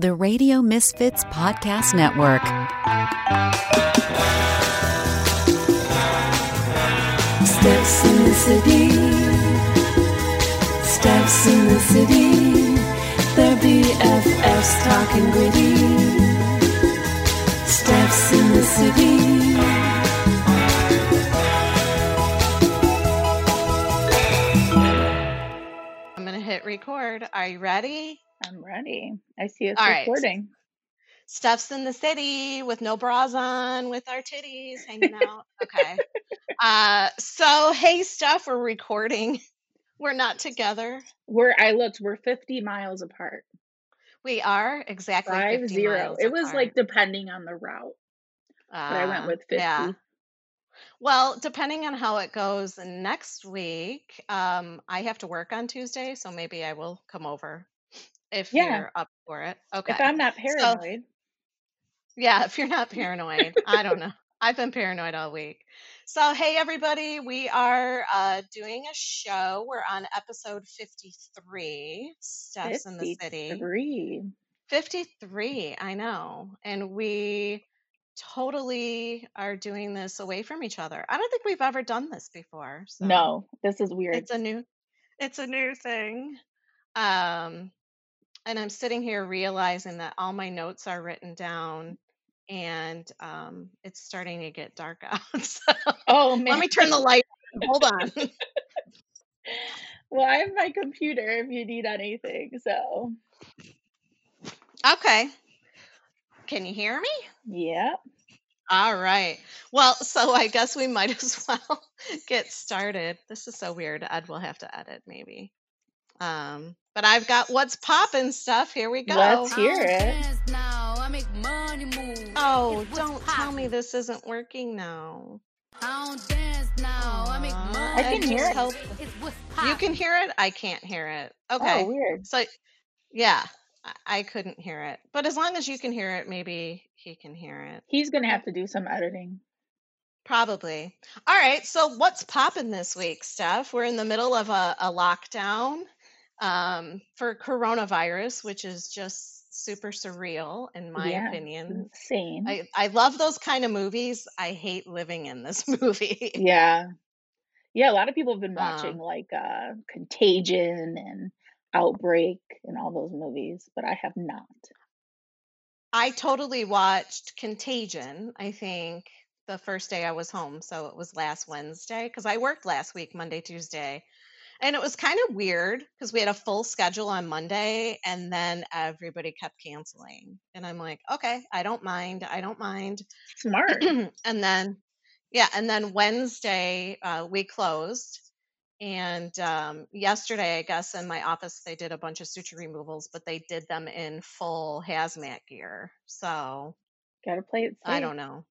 the Radio Misfits Podcast Network. Steps in the city. Steps in the city. They're BFFs talking gritty. Steps in the city. I'm going to hit record. Are you ready? I'm ready. I see us All right. recording. Steps in the city with no bras on, with our titties hanging out. Okay. uh, so, hey, Steph, we're recording. We're not together. We're I looked, we're 50 miles apart. We are exactly Five 50 zero. It was apart. like depending on the route. But I went Uh, with 50. Yeah. Well, depending on how it goes next week, um, I have to work on Tuesday, so maybe I will come over if Yeah. you're up for it. Okay. If I'm not So, paranoid. yeah, if you're not paranoid, I don't know. I've been paranoid all week. So, hey, everybody, we are uh, doing a show. We're on episode 53, Steps in the City. 53. 53, I know. And we totally are doing this away from each other. I don't think we've ever done this before. So No, this is weird. it's a new it's a new thing. Um and I'm sitting here realizing that all my notes are written down and um it's starting to get dark out. So Oh let me turn the light on. Hold on. Well, I have my computer if you need anything. So, okay. Can you hear me? yeah. All right. Well, so I guess we might as well get started. This is so weird. Ed will have to edit maybe. Um, but I've got what's poppin' stuff. Here we go. Let's hear it. Oh, don't tell me this isn't working now. Aw, I can hear it. help. You can hear it? I can't hear it. Oh, Okay. weird. So, yeah, I I couldn't hear it. But as long as you can hear it, maybe he can hear it. He's going to have to do some editing. Probably. All right. So, what's popping this week, Steph? We're in the middle of a, a lockdown um, for coronavirus, which is just super surreal, in my Yeah. opinion. Insane. I, I love those kind of movies. I hate living in this movie. Yeah. Yeah, a lot of people have been watching Um, like uh Contagion and Outbreak and all those movies, but I have not. I totally watched Contagion, I think, the first day I was home. So, it was last Wednesday because I worked last week, Monday, Tuesday. And it was kind of weird because we had a full schedule on Monday and then everybody kept canceling. And I'm like, okay, I don't mind. I don't mind. Smart. and then, yeah, and then Wednesday uh, we closed. And um, yesterday, I guess in my office, they did a bunch of suture removals, but they did them in full hazmat gear. So Gotta play it I don't know.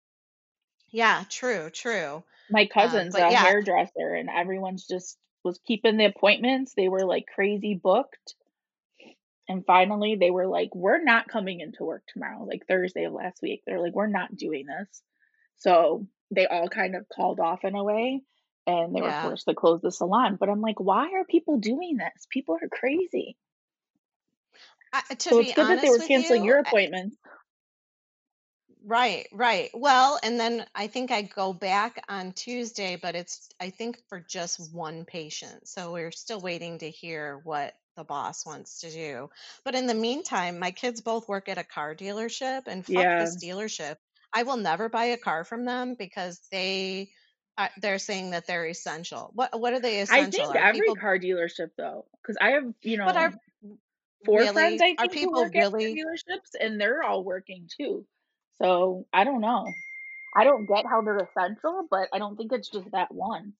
Yeah, true, true. My Um, cousin's but a yeah, hairdresser and everyone's just was keeping the appointments. They were like crazy booked. And finally they were like, We're not coming into work tomorrow, like Thursday of last week. They're like, We're not doing this. So they all kind of called off in a way and they were forced to close the salon. But I'm like, why are people doing this? People are crazy. So it's good that they were canceling you, your appointments. Right, right. Well, and then I think I go back on Tuesday, but it's I think for just one patient. So we're still waiting to hear what the boss wants to do. But in the meantime, my kids both work at a car dealership and fuck Yeah. this dealership. I will never buy a car from them because they uh, they're saying that they're essential. What what are they I essential? think Are every people car dealership though, because I have, you but know, are four friends really I are think who people work at car really dealerships and they're all working too. So I don't know. I don't get how they're essential, but I don't think it's just that one.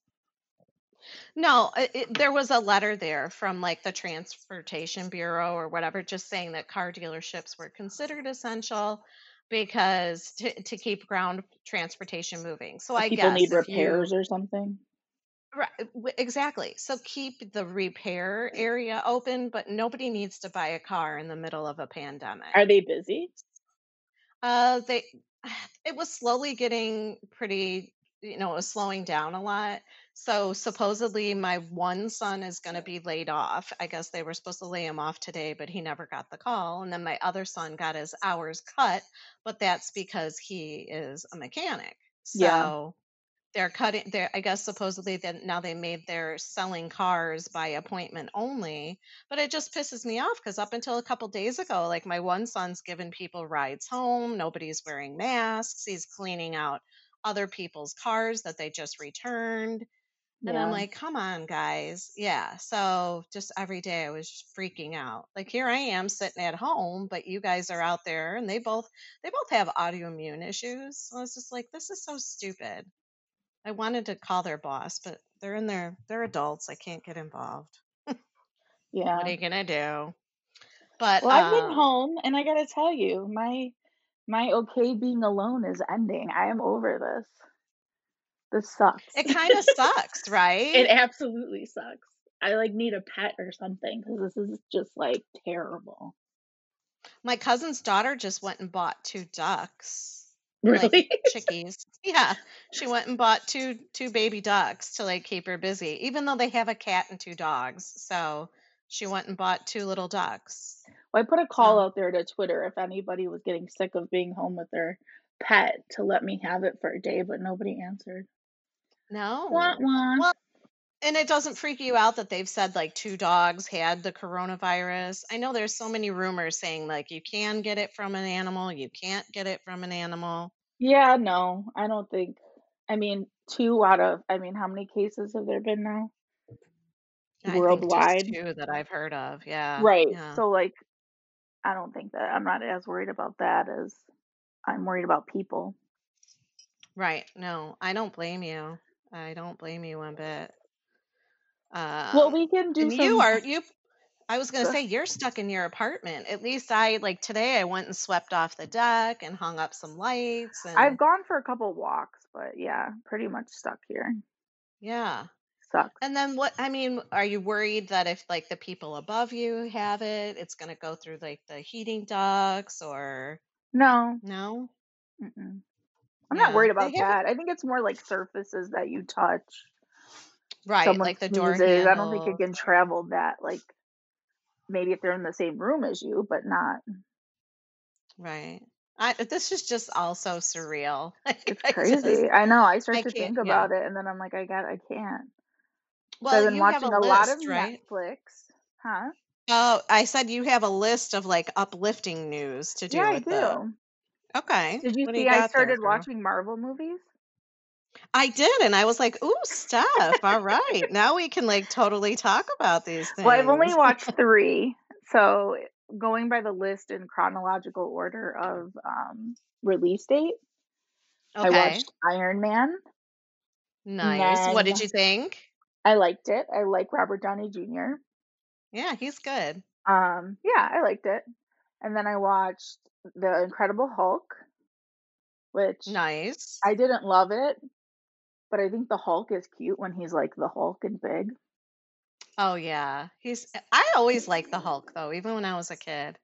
No, it, there was a letter there from like the Transportation Bureau or whatever, just saying that car dealerships were considered essential because to, to keep ground transportation moving. So I people need guess if repairs you, or something. right, uh, exactly. So keep the repair area open, but nobody needs to buy a car in the middle of a pandemic. Are they busy? Uh, they, it was slowly getting pretty you know, it was slowing down a lot. So supposedly my one son is going to be laid off. I guess they were supposed to lay him off today, but he never got the call. And then my other son got his hours cut, but that's because he is a mechanic. Yeah. So they're cutting they're i guess supposedly that now they made their selling cars by appointment only but it just pisses me off because up until a couple days ago like my one son's giving people rides home nobody's wearing masks he's cleaning out other people's cars that they just returned and i'm like come on guys. Yeah so just every day i was freaking out. Like here i am sitting at home but you guys are out there and they both they both have autoimmune issues so i was just like this is so stupid I wanted to call their boss, but they're in their they're adults. I can't get involved. Yeah. What are you gonna do? But Well, I've been um home and I gotta tell you, my my okay being alone is ending. I am over this. This sucks. it kind of sucks, right? It absolutely sucks. I like need a pet or something because this is just like terrible. My cousin's daughter just went and bought two ducks, like Really? chickies. Yeah, she went and bought two two baby ducks to like keep her busy, even though they have a cat and two dogs. So she went and bought two little ducks. Well, I put a call out there to Twitter if anybody was getting sick of being home with their pet to let me have it for a day, but nobody answered. Wah, no. wah. Well, And it doesn't freak you out that they've said like two dogs had the coronavirus. I know there's so many rumors saying like you can get it from an animal, you can't get it from an animal. Yeah, no, I don't think. I mean, two out of, I mean, how many cases have there been now I think just worldwide? two that I've heard of. Yeah. Right. Yeah. So, like, I don't think that I'm not as worried about that as I'm worried about people. Right. No, I don't blame you. I don't blame you one bit. Well, Um we can do and you are you I was going to say you're stuck in your apartment. At least I like today I went and swept off the deck and hung up some lights I've gone for a couple walks, but yeah, pretty much stuck here. yeah. Sucks. And then what I mean, are you worried that if like the people above you have it, it's going to go through like the heating ducts or No, no? mm-mm. I'm not Yeah. worried They about that. I think it's more like surfaces that you touch. Right, Someone like the door sneezes. I don't think it can travel that. Like maybe if they're in the same room as you, but not. Right. I this is just all so surreal. Like It's I just crazy. I know. I I start to can't think yeah. about it, and then I'm like, I got, I can't. So I've Well, been you have a watching a lot of list, right? Netflix. Huh? Oh, I said you have a list of like uplifting news to do Yeah, I with the do. Okay. Did you What do you see I there, started girl? watching Marvel movies? I did, and I was like, "Ooh, stuff! All right, now we can like totally talk about these things." Well, I've only watched three. So going by the list in chronological order of um, release date, I watched Iron Man. nice. What did you think? I liked it. I like Robert Downey Jr. Yeah, he's good. Um, yeah, I liked it. And then I watched The Incredible Hulk, which Nice. I didn't love it, but I think the Hulk is cute when he's like the Hulk and big. Oh yeah, he's. I always liked the Hulk though, even when I was a kid.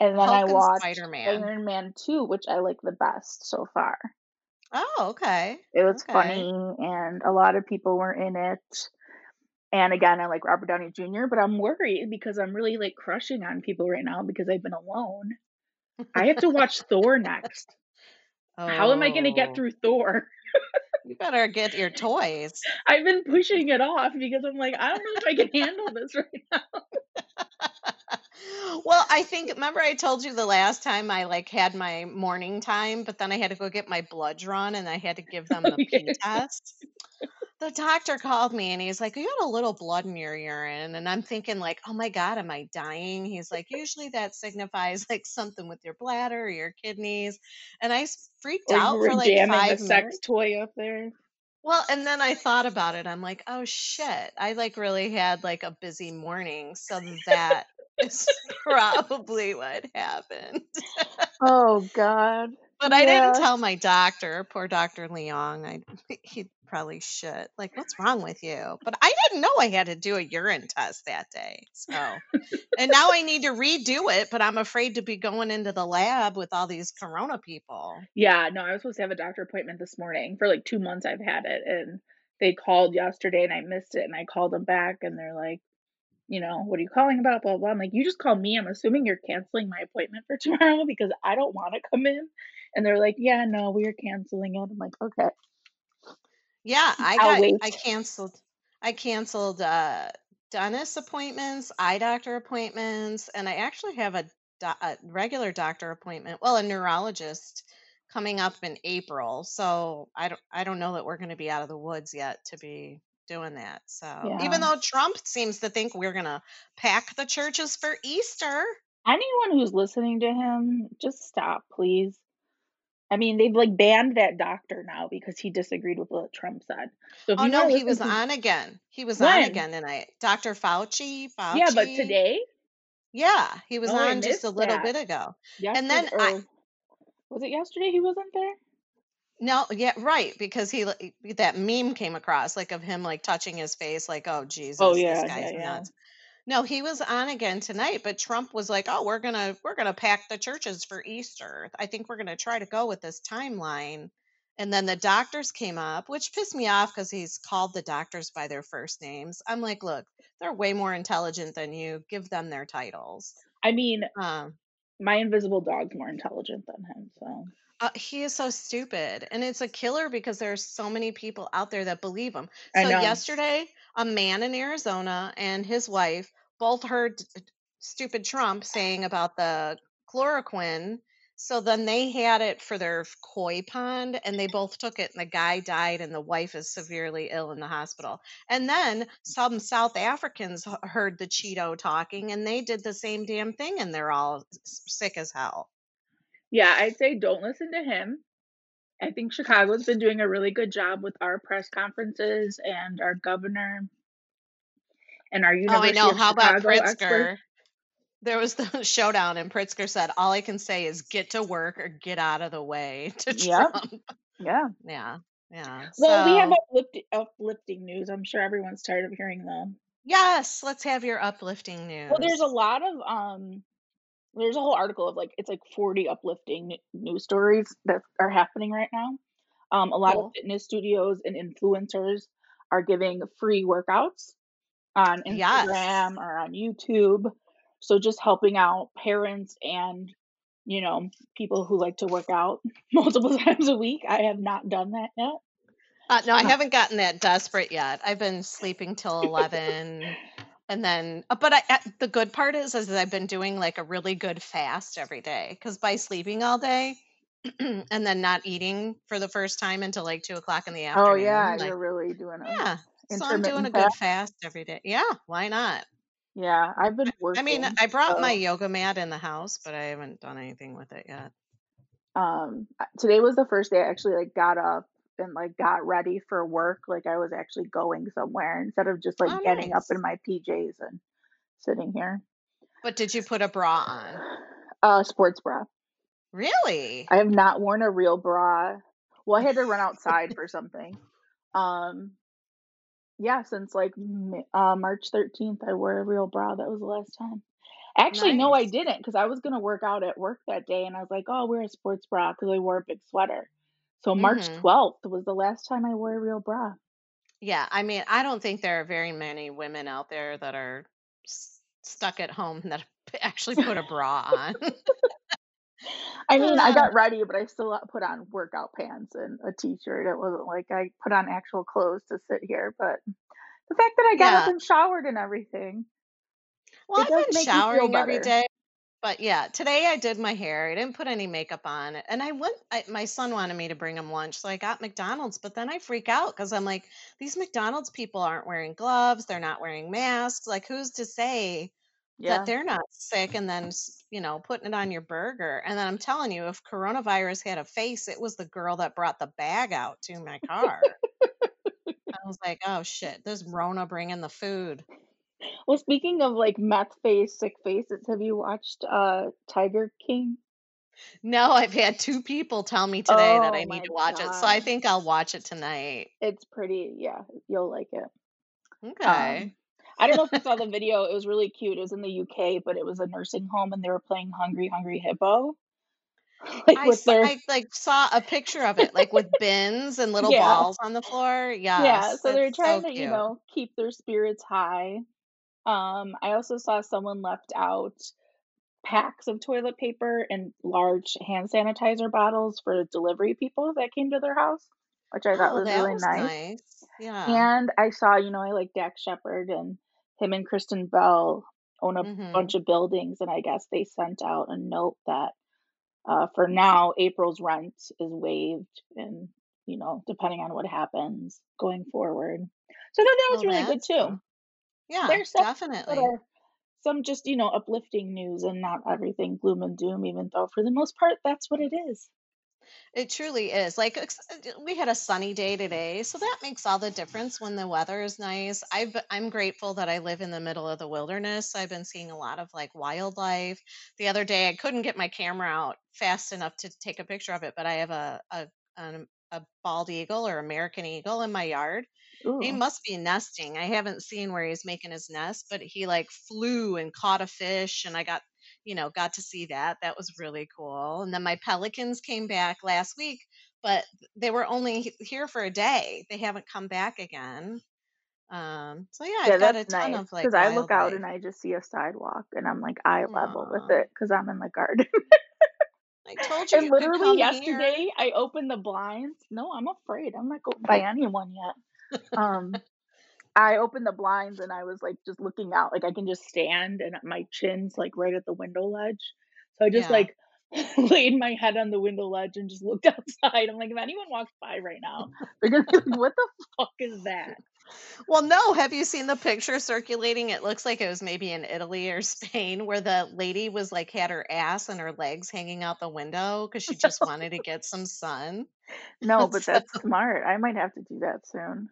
And then I Hulk and watched Spider Man. Iron Man 2, which I like the best so far. Oh, okay. It was Okay. funny and a lot of people were in it. And again, I like Robert Downey Jr., but I'm worried because I'm really like crushing on people right now because I've been alone. I have to watch Thor next. How am I going to get Oh, through Thor? you better get your toys. I've been pushing it off because I'm like, I don't know if I can handle this right now. well, I think remember I told you the last time I like had my morning time, but then I had to go get my blood drawn and I had to give them oh, the pee test. The doctor called me and he's like, "You got a little blood in your urine." And I'm thinking like, "Oh my god, am I dying?" He's like, "Usually that signifies like something with your bladder or your kidneys." And I freaked Or you out for like 5 sex minutes. toy up there. Well, and then I thought about it. I'm like, "Oh shit. I like really had like a busy morning." So that is probably what happened. Oh God. But I didn't tell my doctor, poor Dr. Leong. I he probably should. Like, what's wrong with you? But I didn't know I had to do a urine test that day. So, and now I need to redo it, but I'm afraid to be going into the lab with all these corona people. Yeah, no, I was supposed to have a doctor appointment this morning. For like two months, I've had it, and they called yesterday, and I missed it, and I called them back, and they're like, you know, what are you calling about? Blah blah. I'm like, you just called me. I'm assuming you're canceling my appointment for tomorrow because I don't want to come in. And they're like, yeah, no, we are canceling it. I'm like, okay, Yeah, I got. I canceled I canceled uh dentist appointments, eye doctor appointments, and I actually have a, do- a regular doctor appointment, well, a neurologist coming up in April. So I don't I don't know that we're going to be out of the woods yet to be doing that. So even though Trump seems to think we're going to pack the churches for Easter. Anyone who's listening to him, just stop, please. I mean, they've like banned that doctor now because he disagreed with what Trump said. So if Oh you no, he was to on again. He was on again tonight. Dr. Fauci, yeah, but today, Yeah, he was oh, on just a little that. bit ago. And then I was it yesterday? He wasn't there. No, yeah, right, because he that meme came across like of him like touching his face like, "Oh Oh Jesus, this yeah, yeah, guy's yeah. nuts." No, he was on again tonight, but Trump was like, "Oh, we're going to we're to pack the churches for Easter. I think we're going to try to go with this timeline." And then the doctors came up, which pissed me off because he's called the doctors by their first names. I'm like, look, they're way more intelligent than you. Give them their titles. I mean, Um, my invisible dog's more intelligent than him. So Uh, he is so stupid, and it's a killer because there are so many people out there that believe him. I So know. yesterday, a man in Arizona and his wife both heard stupid Trump saying about the chloroquine. So then they had it for their koi pond, and they both took it, and the guy died, and the wife is severely ill in the hospital. And then some South Africans h- heard the Cheeto talking, and they did the same damn thing, and they're all s- sick as hell. Yeah, I'd say don't listen to him. I think Chicago's been doing a really good job with our press conferences and our governor and our University Oh, I know. How about Chicago experts. Pritzker? There was the showdown, and Pritzker said, "All I can say is get to work or get out of the way." To Yep. Trump. Yeah. Yeah, yeah. Well, we have So uplifting news. I'm sure everyone's tired of hearing them. yes, let's have your uplifting news. Well, there's a lot of um there's a whole article of like it's like 40 uplifting news stories that are happening right now. Um a lot of fitness studios and influencers are giving free workouts on Yes. Instagram or on YouTube. So just helping out parents and you know, people who like to work out multiple times a week. I have not done that yet. Uh, no, I Uh, haven't gotten that desperate yet. I've been sleeping till eleven, and then. uh, But I, uh, the good part is, is that I've been doing like a really good fast every day. Because by sleeping all day, and then not eating for the first time until like two o'clock in the afternoon Oh yeah, like you're really doing a Yeah. So I'm doing a good fast. fast every day. Yeah, why not? Yeah, I've been working I mean, I brought my yoga mat in the house, but I haven't done anything with it yet. um today was the first day I actually like got up and like got ready for work like I was actually going somewhere instead of just like Oh, getting up in my PJs and sitting here. But did you put a bra on? Uh sports bra. Really? I have not worn a real bra. Well, I had to run outside for something. Um yeah, since like uh, March 13th I wore a real bra. That was the last time. Actually, no, I didn't because I was gonna work out at work that day, and I was like, "Oh, I'll wear a sports bra" because I wore a big sweater. So March Mm-hmm. 12th was the last time I wore a real bra. Yeah, I mean, I don't think there are very many women out there that are s- stuck at home that actually put a bra on. I mean, I Uh, got ready, but I still put on workout pants and a t-shirt. It wasn't like I put on actual clothes to sit here, but the fact that I got up and showered and everything, Well, I've been make me feel showering every day, but yeah, today I did my hair. I didn't put any makeup on, and I went. I, my son wanted me to bring him lunch, so I got McDonald's. But then I freak out because I'm like, these McDonald's people aren't wearing gloves. They're not wearing masks. Like, who's to say that they're not sick? And then you know, putting it on your burger. And then I'm telling you, if coronavirus had a face, it was the girl that brought the bag out to my car. I was like, oh shit, there's Rona bringing the food. Well, speaking of like meth face, sick faces, have you watched uh Tiger King? No, I've had two people tell me today that Oh I my need to watch it, so I think I'll watch it tonight. It's pretty, yeah, you'll like it. Okay. Um, I don't know if you saw the video. It was really cute. It was in the UK, but it was a nursing home, and they were playing Hungry Hungry Hippo, like I with saw, their I like saw a picture of it, like with bins and little yeah, balls on the floor. yeah. Yes, So they're that's so trying to, you cute. know, keep their spirits high. Um, I also saw someone left out packs of toilet paper and large hand sanitizer bottles for delivery people that came to their house, which I thought Oh, was really was nice. nice. Yeah. And I saw, you know, I like Dax Shepard and him and Kristen Bell own a hmm bunch of buildings, and I guess they sent out a note that uh, for now April's rent is waived, and you know, depending on what happens going forward. So I thought that was Well, really good too. good. Yeah, There's stuff definitely. are some just you know uplifting news and not everything gloom and doom, even though for the most part that's what it is. It truly is. Like uh, we had a sunny day today, so that makes all the difference when the weather is nice. I've I'm grateful that I live in the middle of the wilderness. I've been seeing a lot of like wildlife. The other day I couldn't get my camera out fast enough to take a picture of it, but I have a a an, a bald eagle or American eagle in my yard. He must be nesting. I haven't seen where he's making his nest, but he like flew and caught a fish and I got, you know, got to see that. That was really cool. And then my pelicans came back last week, but they were only here for a day. They haven't come back again. Um, so yeah, yeah, I've got a that's ton nice of like because I look out and I just see a sidewalk, and I'm like eye level with it because I'm in the garden. I told you And you literally come here. yesterday, I opened the blinds. No, I'm afraid. I'm not going by anyone yet. Um, I opened the blinds and I was like just looking out. Like I can just stand and my chin's like right at the window ledge. So I just Yeah. like laid my head on the window ledge and just looked outside. I'm like, if anyone walks by right now, they're gonna be like, what the fuck is that? Well, no, have you seen the picture circulating? It looks like it was maybe in Italy or Spain where the lady was like had her ass and her legs hanging out the window because she just wanted to get some sun. No, but So, that's smart. I might have to do that soon.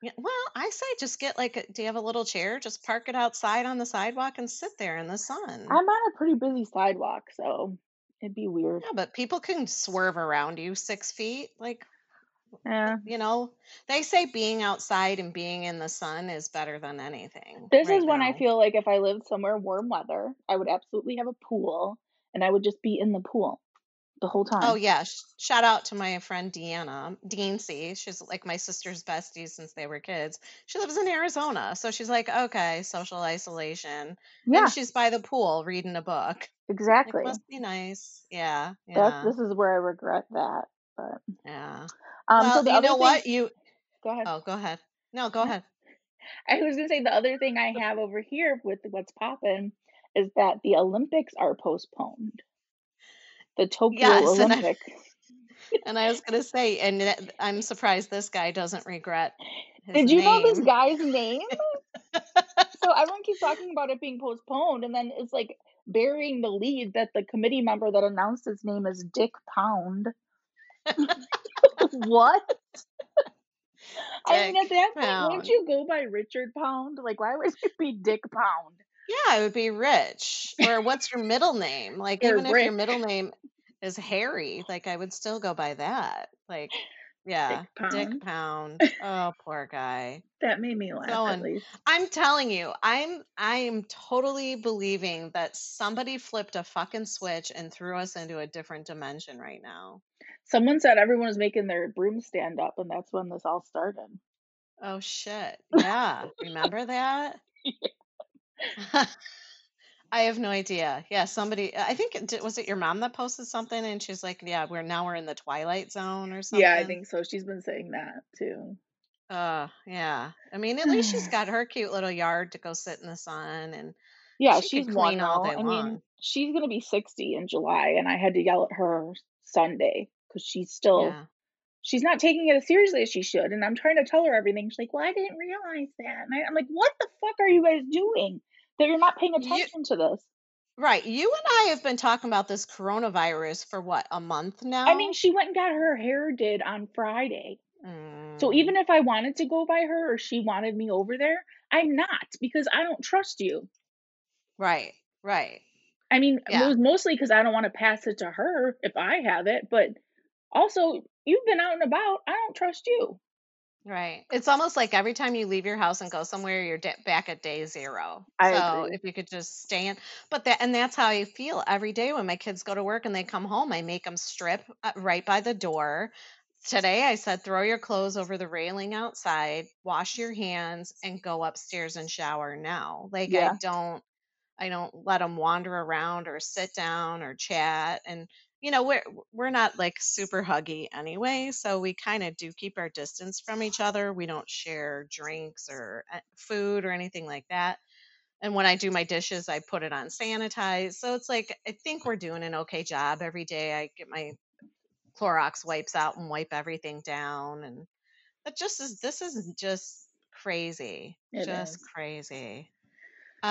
yeah, well, I say just get like, a, do you have a little chair? Just park it outside on the sidewalk and sit there in the sun. I'm on a pretty busy sidewalk, so it'd be weird. Yeah, but people can swerve around you six feet. Like, Yeah. you know, they say being outside and being in the sun is better than anything This right is when I feel like if I lived somewhere warm weather, I would absolutely have a pool and I would just be in the pool the whole oh, time. Oh yeah, shout out to my friend Deanna, Deansy. She's like my sister's bestie since they were kids. She lives in Arizona, so she's like, okay, social isolation, Yeah, and she's by the pool reading a book. Exactly. must be nice. Yeah, That's yeah, this is where I regret that. But yeah. um, so the you other know thing, what? You go ahead. oh, go ahead. No, go ahead. I was gonna say the other thing I have over here with what's popping is that the Olympics are postponed. The Tokyo Yes, and I Olympics. and I was gonna say, and I'm surprised this guy doesn't regret his Did you know this guy's name? So everyone keeps talking about it being postponed, and then it's like burying the lead that the committee member that announced his name is Dick Pound. what? I mean, at that point, wouldn't you go by Richard Pound? Like, why would you be Dick Pound? Yeah, it would be Rich. Or what's your middle name? Like, even if your middle name is Harry, like, I would still go by that. Like, yeah, Dick Dick Pound. Pound. Oh, poor guy. That made me laugh at least. I'm telling you, I'm I'm totally believing that somebody flipped a fucking switch and threw us into a different dimension right now. Someone said everyone was making their broom stand up, and that's when this all started. Oh shit. Yeah. Remember that? I have no idea. Yeah, somebody. I think it, was it your mom that posted something, and she's like, "Yeah, we're now we're in the twilight zone or something." Yeah, I think so. She's been saying that too. Uh, yeah. I mean, at least she's got her cute little yard to go sit in the sun, and Yeah, she she's one clean all day I mean, long. she's gonna be 60 in July, and I had to yell at her Sunday because she's still Yeah. she's not taking it as seriously as she should. And I'm trying to tell her everything. She's like, "Well, I didn't realize that." And I, I'm like, "What the fuck are you guys doing that you're not paying You attention to this?" right. You and I have been talking about this coronavirus for what, a month now? I mean, she went and got her hair did on Friday. So Mm, even if I wanted to go by her or she wanted me over there, I'm not because I don't trust you. right. Right. I mean, it was mostly because I don't want to pass it to her if I have it, but also you've been out and about. I don't trust you. Right. It's almost like every time you leave your house and go somewhere, you're da- back at day zero. I So agree. if you could just stay in, but that, and that's how I feel every day when my kids go to work and they come home, I make them strip uh, right by the door. Today I said, throw your clothes over the railing outside, wash your hands, and go upstairs and shower now. Like I don't, I don't let them wander around or sit down or chat. And you know, we're we're not like super huggy anyway, so we kind of do keep our distance from each other. We don't share drinks or uh, food or anything like that. And when I do my dishes, I put it on sanitize. So it's like I think we're doing an okay job every day. I get my Clorox wipes out and wipe everything down and that just is this is just crazy. It Just is. crazy.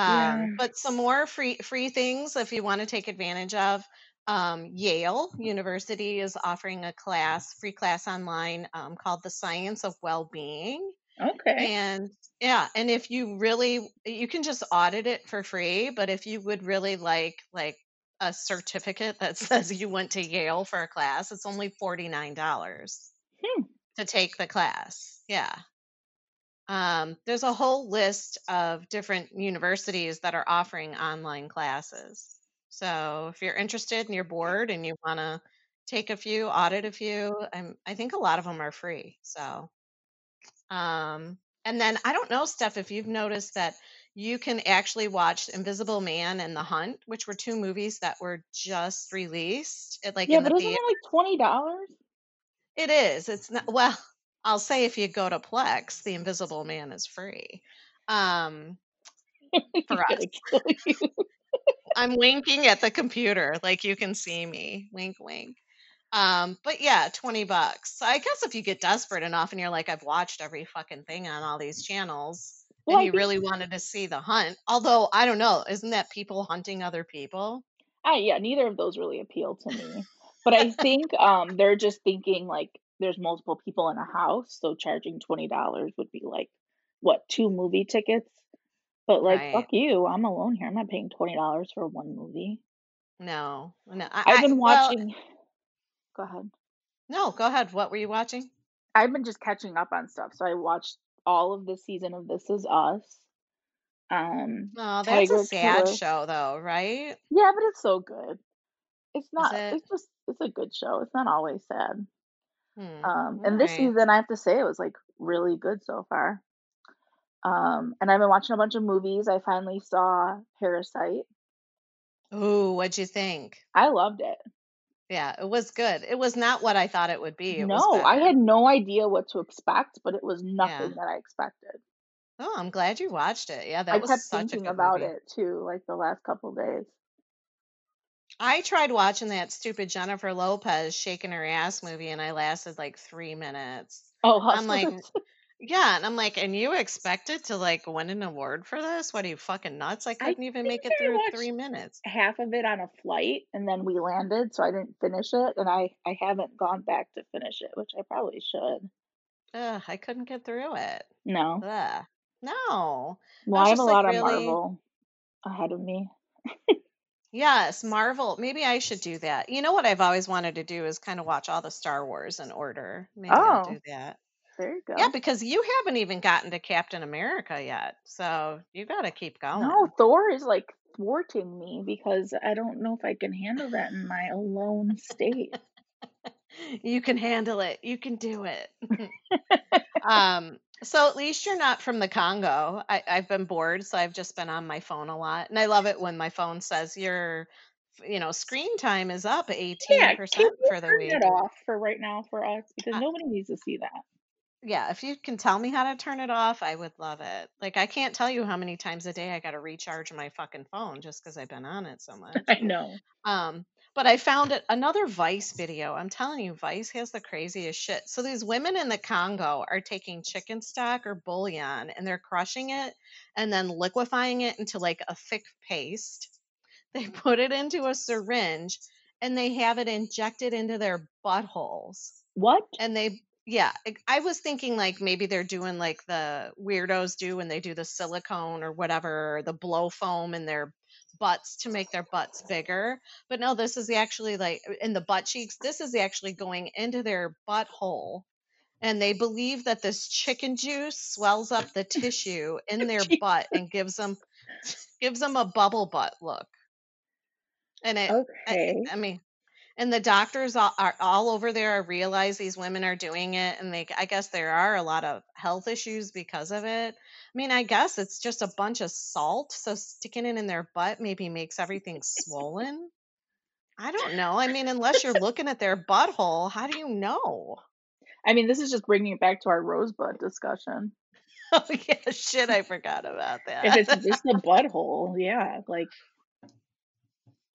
Yeah. Um, but some more free free things if you want to take advantage of. Um, Yale University is offering a class, free class online um, called The Science of Well-Being. Okay. And yeah, and if you really you can just audit it for free, but if you would really like like a certificate that says you went to Yale for a class, it's only $49 Hmm. to take the class. Yeah. Um, there's a whole list of different universities that are offering online classes. So if you're interested and you're bored and you want to take a few, audit a few, I'm, I think a lot of them are free. So, um, and then I don't know, Steph, if you've noticed that you can actually watch Invisible Man and The Hunt, which were two movies that were just released, at, like Yeah, in the but isn't theater. it like twenty dollars? It is. It's not well, I'll say if you go to Plex, The Invisible Man is free. Um, for us. gonna kill you. I'm winking at the computer, like you can see me. Wink, wink. Um, but yeah, 20 bucks. So I guess if you get desperate enough and you're like, I've watched every fucking thing on all these channels, Well, and you really wanted to see the hunt, although I don't know, isn't that people hunting other people? I yeah, neither of those really appeal to me. But I think um they're just thinking like there's multiple people in a house, so charging twenty dollars would be like what, two movie tickets? But like fuck you, I'm alone here. I'm not paying twenty dollars for one movie. No. No. I, I've I been well, watching go ahead. no, go ahead. What were you watching? I've been just catching up on stuff. So I watched all of the season of This Is Us. Um Oh, that's a Tiger sad Killer. show though, right? Yeah, but it's so good. It's Is not it? it's just it's a good show. It's not always sad. Hmm. Um All and this right. season I have to say it was like really good so far. Um and I've been watching a bunch of movies. I finally saw Parasite. Ooh, what'd you think? I loved it. Yeah, it was good. It was not what I thought it would be. It No, I had no idea what to expect, but it was Yeah. nothing that I expected. Oh, I'm glad you watched it. Yeah, I was kept thinking about movie. it too, like the last couple days. I tried watching that stupid Jennifer Lopez shaking her ass movie and I lasted like three minutes. Oh, I'm like. Yeah, and I'm like, and you expected to like win an award for this? What are you fucking nuts? I I couldn't even make it through three minutes. half of it on a flight and then we landed, so I didn't finish it and I I haven't gone back to finish it, which I probably should. Ugh, I couldn't get through it. No. Ugh. No. Well, I I have a like, lot of really? Marvel ahead of me. Yes, Marvel. Maybe I should do that. You know what I've always wanted to do is kind of watch all the Star Wars in order. Maybe I'll Oh, do that. There you Yeah, because you haven't even gotten to Captain America yet. So you got to keep going. No. Thor is like thwarting me because I don't know if I can handle that in my alone state. You can handle it. You can do it. um, so at least you're not from the Congo. I, I've been bored, so I've just been on my phone a lot. And I love it when my phone says your, you know, screen time is up Yeah, 18% for the week. turn that off for right now for us? Because Uh, nobody needs to see that. Yeah, if you can tell me how to turn it off, I would love it. Like I can't tell you how many times a day I got to recharge my fucking phone just because I've been on it so much. I know. Um, but I found it another Vice video. I'm telling you, Vice has the craziest shit. So these women in the Congo are taking chicken stock or bouillon and they're crushing it and then liquefying it into like a thick paste. They put it into a syringe and they have it injected into their buttholes. What? And they, yeah, I I was thinking like maybe they're doing like the weirdos do when they do the silicone or whatever, or the blow foam in their butts to make their butts bigger. But no, this is actually like in the butt cheeks. This is actually going into their butthole. And they believe that this chicken juice swells up the tissue in their butt and gives them gives them a bubble butt look. And it, I, Okay. I mean, and the doctors all, are all over there realize these women are doing it and they i guess there are a lot of health issues because of it. I mean i guess it's just a bunch of salt so sticking it in their butt maybe makes everything swollen. I don't know. I mean unless you're looking at their butthole how do you know? I mean, this is just bringing it back to our rosebud discussion. oh yeah shit i forgot about If it's that. just a butthole, yeah, like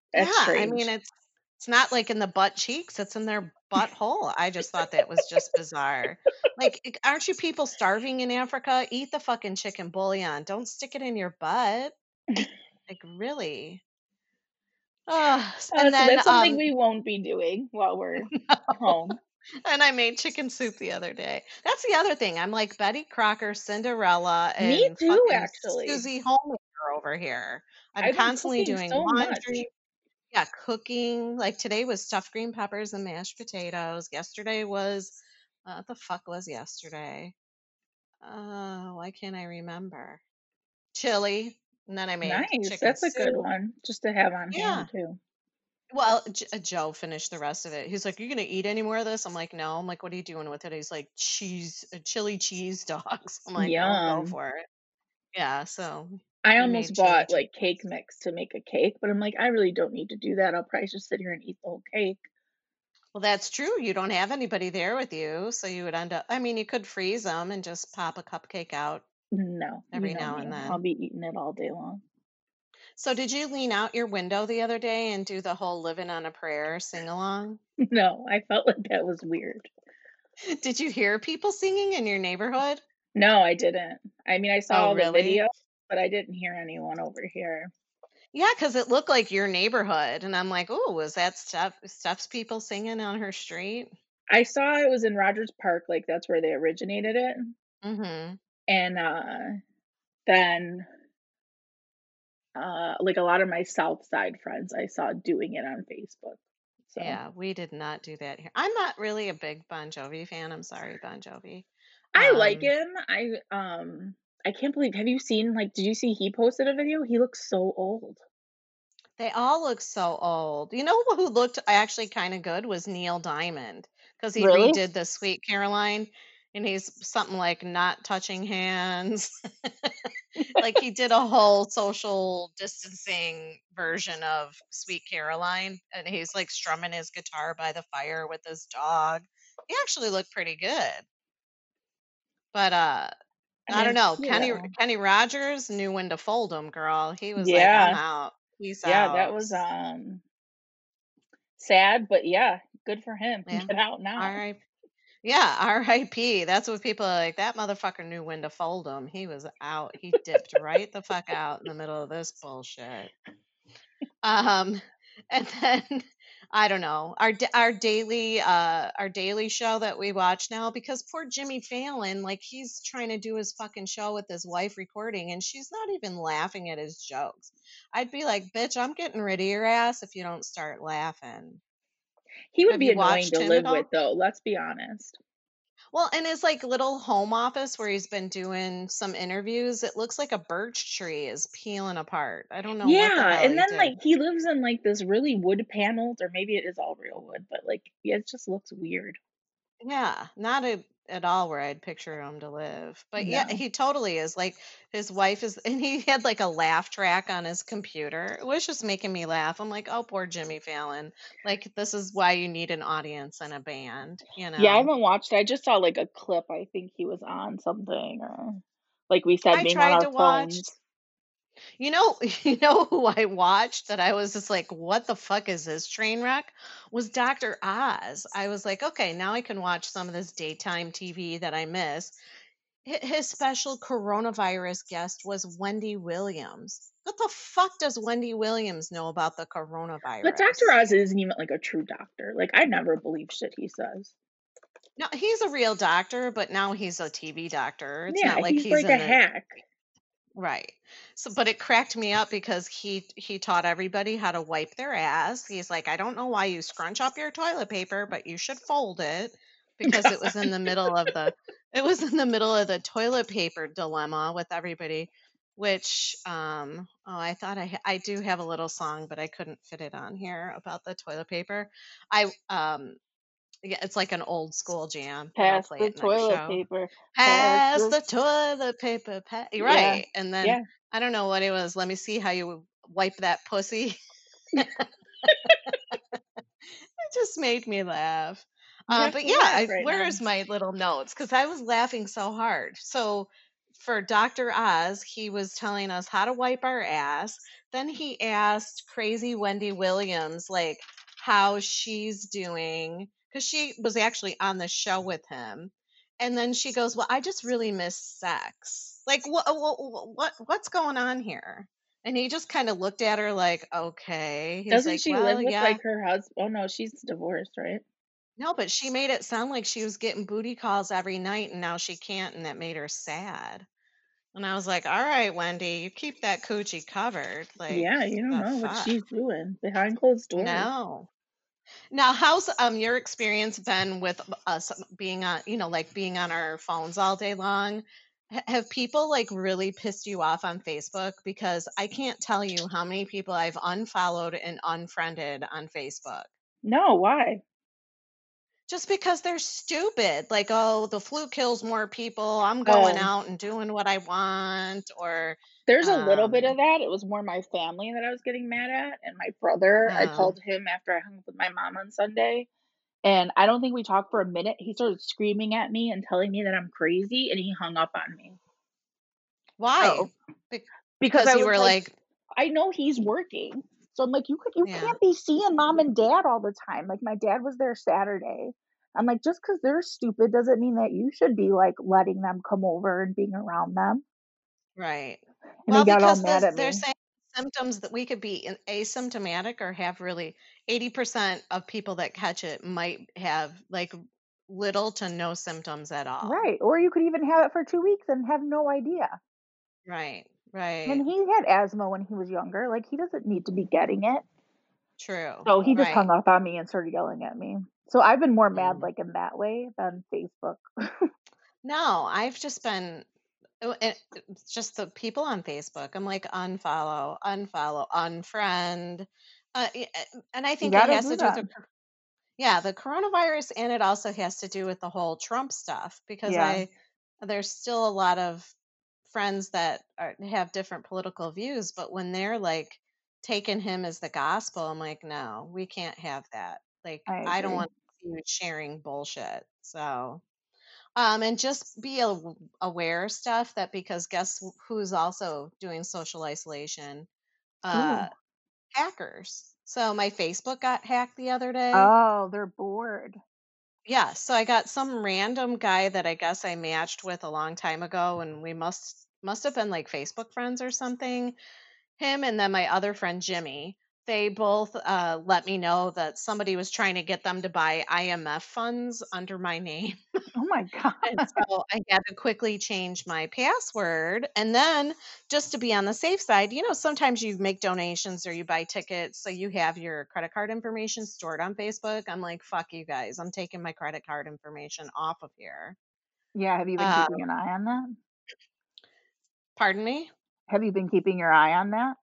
yeah that's i mean it's it's not like in the butt cheeks it's in their butthole i just thought that was just bizarre. Like aren't you people starving in africa? Eat the fucking chicken bouillon don't stick it in your butt. Like really? Uh, Uh, and so then that's something um we won't be doing while we're home. and i made chicken soup the other day. That's the other thing i'm like betty crocker cinderella Me and too, actually. susie homemaker over here. I'm I've constantly doing so much. Yeah cooking like today was stuffed green peppers and mashed potatoes. Yesterday was uh, what the fuck was yesterday? Uh why can't i remember? Chili and then i made Nice. That's a good one just to have on yeah. hand too. well J- uh, joe finished the rest of it. He's like you gonna eat any more of this? I'm like no. I'm like what are you doing with it? He's like cheese uh, chili cheese dogs. I'm like oh go for it. Yeah so I almost bought like cake mix to make a cake, but I'm like, I really don't need to do that. I'll probably just sit here and eat the whole cake. Well, that's true. You don't have anybody there with you, so you would end up. I mean, you could freeze them and just pop a cupcake out No, you every know now and then I'll be eating it all day long. So, did you lean out your window the other day and do the whole living on a prayer sing along? No, I felt like that was weird. Did you hear people singing in your neighborhood? No, I didn't. I mean, I saw Oh, all the really? video, but I didn't hear anyone over here. Yeah, because it looked like your neighborhood, and I'm like, oh, was that stuff Steph's people singing on her street? I saw it was in Rogers Park, like that's where they originated it. Mm-hmm. And uh then uh like a lot of my South Side friends I saw doing it on Facebook. So Yeah, we did not do that here. I'm not really a big Bon Jovi fan. I'm sorry, Bon Jovi. I like Um, him. I um I can't believe have you seen like did you see he posted a video? He looks so old. They all look so old. You know who looked actually kind of good was Neil Diamond because he Really? redid the Sweet Caroline and he's something like not touching hands. like he did a whole social distancing version of Sweet Caroline and he's like strumming his guitar by the fire with his dog. He actually looked pretty good. But uh I I mean, don't know. you Kenny know. Kenny Rogers knew when to fold them, girl. He was like, Yeah. I'm out. Peace Yeah, that was um sad, but yeah, good for him. Yeah. Get out now. R.I. Yeah, R.I.P. That's what people are like. That motherfucker knew when to fold him. He was out. He dipped right the fuck out in the middle of this bullshit. Um, and then I don't know our our daily uh our daily show that we watch now because poor Jimmy Fallon like he's trying to do his fucking show with his wife recording and she's not even laughing at his jokes. I'd be like, bitch, I'm getting rid of your ass if you don't start laughing. He would Have be annoying to live with though, let's be honest. Well, in his like little home office where he's been doing some interviews, it looks like a birch tree is peeling apart. I don't know what the Yeah, hell and he then like he lives in like this really wood paneled or maybe it is all real wood, but like yeah, it just looks weird. Yeah, not a, at all where I'd picture him to live. But yeah, No. he totally is. Like his wife is, and he had like a laugh track on his computer. It was just making me laugh. I'm like, oh, poor Jimmy Fallon. Like this is why you need an audience and a band, you know. Yeah, I know. haven't watched I just saw like a clip. I think he was on something or like we said I being on tried our to watch. phones. You know, you know who I watched that I was just like, what the fuck is this train wreck? Was Dr. Oz. I was like, okay, now I can watch some of this daytime TV that I miss. His special coronavirus guest was Wendy Williams. What the fuck does Wendy Williams know about the coronavirus? But? Dr. Oz isn't even like a true doctor. Like I never believe shit he says. No, he's a real doctor, but now he's a TV doctor. It's Yeah, not like he's he's like a hack. Right. So, but it cracked me up because he he taught everybody how to wipe their ass. He's like, I don't know why you scrunch up your toilet paper, but you should fold it because it was in the middle of the it was in the middle of the toilet paper dilemma with everybody. Which um oh I thought I I do have a little song, but I couldn't fit it on here about the toilet paper. I um yeah, it's like an old school jam, Pass the toilet paper. Pass Pass the the toilet paper. Pa-. yeah Right. And then yeah. I don't know what it was. Let me see how you wipe that pussy. it just made me laugh. Uh, but yeah, I, right now. where's my little notes? Because I was laughing so hard. So for Dr. Oz, he was telling us how to wipe our ass. Then he asked crazy Wendy Williams, like, how she's doing, because she was actually on the show with him. And then she goes, Well, I just really miss sex. Like, what, what, what what's going on here? And he just kind of looked at her like, Okay. He's Doesn't like, she Well, live with yeah. like her husband? Oh no, she's divorced, right? No, but she made it sound like she was getting booty calls every night and now she can't, and that made her sad. And I was like, All right, Wendy, you keep that coochie covered. Like, Yeah, you don't know what she's doing behind closed doors. No. Now, how's um your experience been with us being on, you know, like being on our phones all day long? H- have people like really pissed you off on Facebook? Because I can't tell you how many people I've unfollowed and unfriended on Facebook. No, why? Just because they're stupid. Like, oh, the flu kills more people. I'm going Oh, out and doing what I want. Or, there's a little bit um, of that. It was more my family that I was getting mad at, and my brother. I oh, called him after I hung up with my mom on Sunday, and I don't think we talked for a minute. He started screaming at me and telling me that I'm crazy, and he hung up on me. why? Be- because because you were like, like, I know he's working. So I'm like, you could you yeah, can't be seeing mom and dad all the time. Like my dad was there Saturday. I'm like, just because they're stupid doesn't mean that you should be like letting them come over and being around them. right. And he Well, got all because mad at they're saying symptoms that we could be asymptomatic or have really 80% of people that catch it might have like little to no symptoms at all. Right. Or you could even have it for two weeks and have no idea. Right, Right. And he had asthma when he was younger. Like he doesn't need to be getting it. True. So he just hung up on me and started yelling at me. So I've been more mad Mm. like in that way than Facebook. No, I've just been it's just the people on Facebook. I'm like unfollow, unfollow, unfriend. Uh, uh, and I think it has do to do with the yeah, the coronavirus and it also has to do with the whole Trump stuff because Yeah. I there's still a lot of friends that are, have different political views, but when they're like taking him as the gospel, I'm like, no, we can't have that. Like, I I don't want you sharing bullshit. So, um, and just be a- aware of stuff that because guess who's also doing social isolation? Uh, Ooh. hackers. So my Facebook got hacked the other day. Oh, they're bored. Yeah, so I got some random guy that I guess I matched with a long time ago, and we must must have been like Facebook friends or something. Him and then my other friend Jimmy, they both uh, let me know that somebody was trying to get them to buy IMF funds under my name. Oh my god. So I had to quickly change my password. And then just to be on the safe side, you know, sometimes you make donations or you buy tickets. So you have your credit card information stored on Facebook. I'm like, fuck you guys. I'm taking my credit card information off of here. Yeah, have you been Uh, keeping an eye on that? pardon me? Have you been keeping your eye on that?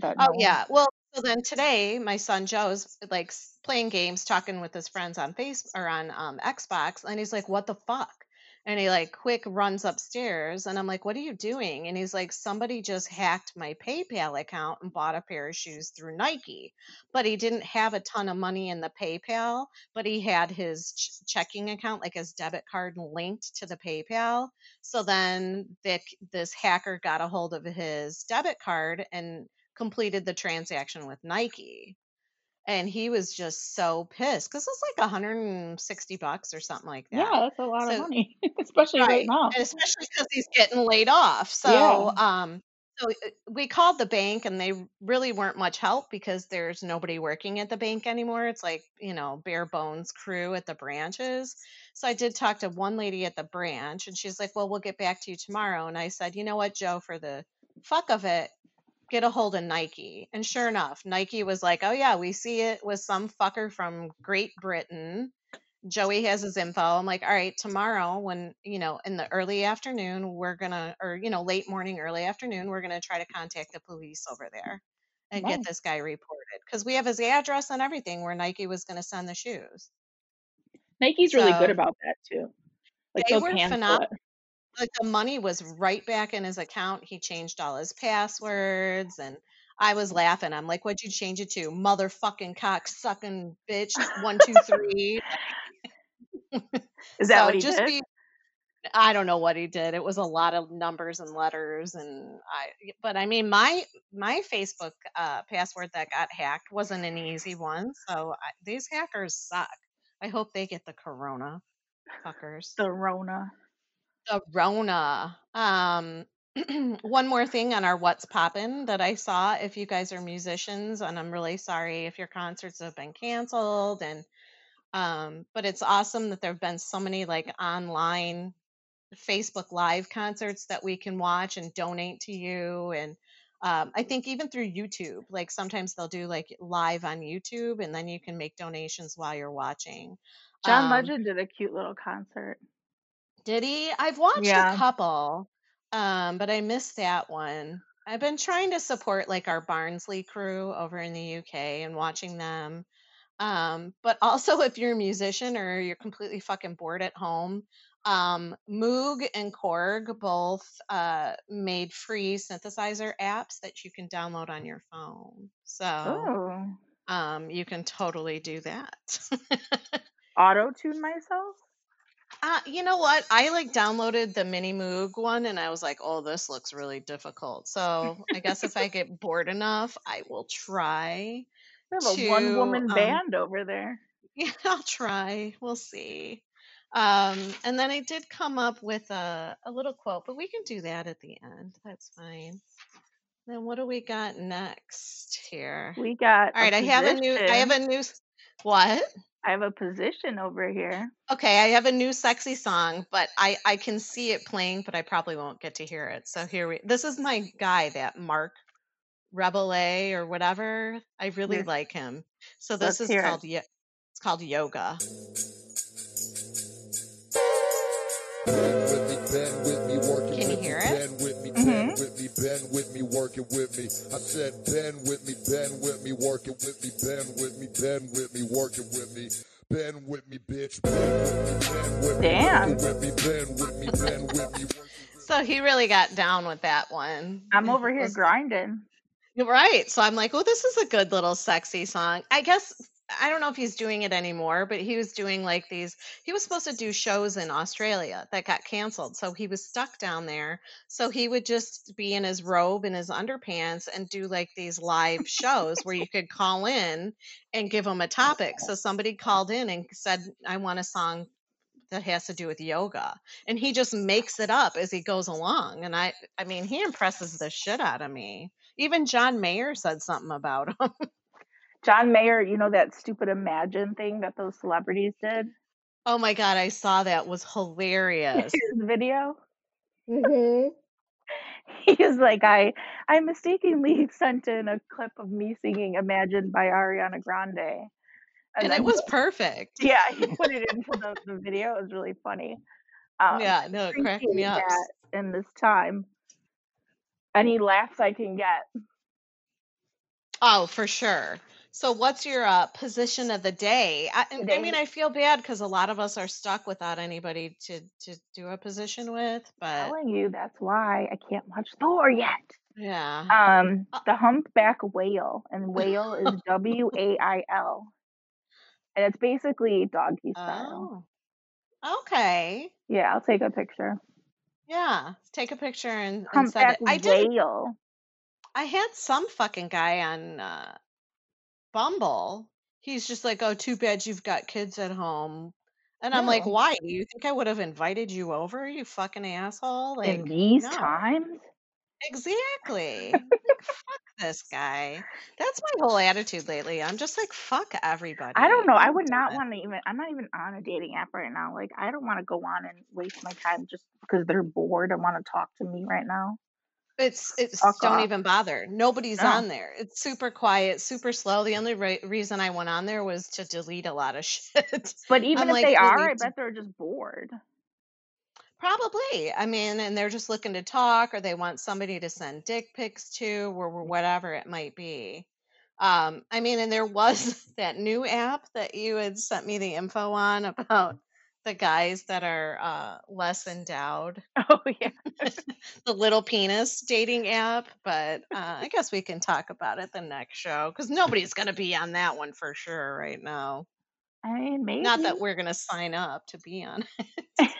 That Oh, no yeah. Well, so then today, my son Joe's like playing games, talking with his friends on face or on um, Xbox, and he's like, "What the fuck?" And he like quick runs upstairs, and I'm like, "What are you doing?" And he's like, "Somebody just hacked my PayPal account and bought a pair of shoes through Nike, but he didn't have a ton of money in the PayPal, but he had his ch- checking account, like his debit card, linked to the PayPal. So then Vic, this hacker got a hold of his debit card and completed the transaction with Nike. And he was just so pissed because it was like 160 bucks or something like that. Yeah, that's a lot of money, especially right right. now. And especially because he's getting laid off. Yeah. So, um, so uh, we called the bank and they really weren't much help because there's nobody working at the bank anymore. It's like, you know, bare bones crew at the branches. So I did talk to one lady at the branch and she's like, well, we'll get back to you tomorrow. And I said, you know what, Joe, for the fuck of it, get a hold of Nike. And sure enough, Nike was like, oh yeah, we see it with some fucker from Great Britain. Joey has his info. I'm like, all right, tomorrow, when, you know, in the early afternoon, we're gonna, or, you know, late morning, early afternoon, we're gonna try to contact the police over there and get this guy reported because we have his address and everything where Nike was gonna send the shoes. Nike's really good about that too. Like they were phenomenal. Like the money was right back in his account. He changed all his passwords and I was laughing. I'm like, what'd you change it to? Motherfucking cock sucking bitch. One, two, three. Is that So what he just did? be I don't know what he did. It was a lot of numbers and letters and I but I mean my my Facebook uh password that got hacked wasn't an easy one. So I, these hackers suck. I hope they get the corona fuckers. The Rona. The Rona. Um one more thing on our what's poppin' that I saw if you guys are musicians and I'm really sorry if your concerts have been canceled and um but it's awesome that there've been so many like online Facebook Live concerts that we can watch and donate to you. And um, I think even through YouTube, like sometimes they'll do like live on YouTube and then you can make donations while you're watching. John Um, Legend did a cute little concert. Did he? I've watched a couple, um, but I missed that one. I've been trying to support like our Barnsley crew over in the UK and watching them. Um, but also if you're a musician or you're completely fucking bored at home, um, Moog and Korg both uh, made free synthesizer apps that you can download on your phone. So Oh. um, you can totally do that. Auto tune myself? Uh, you know what? I like downloaded the Mini Moog one and I was like, oh, this looks really difficult. So I guess if I get bored enough, I will try We have a one woman um band over there. yeah, I'll try. We'll see. Um, and then I did come up with a, a little quote, but we can do that at the end. That's fine. Then what do we got next here? We got all right. I have a new I have a new what? I have a position over here. Okay, I have a new sexy song, but I I can see it playing, but I probably won't get to hear it. So here we this is my guy, that Marc Rebillet or whatever. I really like him. So this Let's is it. called Yo- it's called Yoga. Bend with me, bend with working with me. I said, bend with me, bend with me, working with me, bend with me, bend with me, working with me. Bend with me, bitch. Bend with me, bend with me, Damn. working with me, bend with me, bend with me. So he really got down with that one. I'm over here grinding. Right. So I'm like, oh, this is a good little sexy song. I guess I don't know if he's doing it anymore, but he was doing like these. He was supposed to do shows in Australia that got canceled. So he was stuck down there. So he would just be in his robe and his underpants and do like these live shows where you could call in and give him a topic. So somebody called in and said, I want a song that has to do with yoga and he just makes it up as he goes along and i i mean he impresses the shit out of me even john mayer said something about him John Mayer, you know that stupid Imagine thing that those celebrities did? oh my god i saw that was hilarious His video. mm-hmm. He is like, I I mistakenly sent in a clip of me singing Imagine by Ariana Grande. And, and it was perfect yeah, he put it into the, the video. It was really funny. Um yeah no it cracked me up in this time. Any laughs I can get. oh for sure so what's your uh, position of the day i, I mean i feel bad because a lot of us are stuck without anybody to to do a position with but telling you that's why I can't watch Thor yet. yeah Um, Uh, the humpback whale, and whale is W A I L, and it's basically doggy style. oh okay Yeah, I'll take a picture. Yeah, take a picture and, and send it. I did. I had some fucking guy on uh, Bumble. He's just like, "Oh, too bad you've got kids at home." And I'm like, No, "Why? Do you think I would have invited you over, you fucking asshole?" in Like, these no. times, Exactly. Like, fuck this guy. That's my whole attitude lately. I'm just like, fuck everybody. I don't know. I I'm would not done. want to even. I'm not even on a dating app right now. Like, I don't want to go on and waste my time just because they're bored and want to talk to me right now. It's it's Fuck don't off. even bother. Nobody's No. on there. It's super quiet, super slow. The only re- reason I went on there was to delete a lot of shit. But even I'm if like, they are, I bet they're just bored. Probably. I mean, and they're just looking to talk or they want somebody to send dick pics to or whatever it might be. Um, I mean, and there was that new app that you had sent me the info on about the guys that are uh, less endowed, Oh yeah. the little penis dating app. But uh, I guess we can talk about it the next show because nobody's going to be on that one for sure right now. I mean, maybe. Not that we're going to sign up to be on it.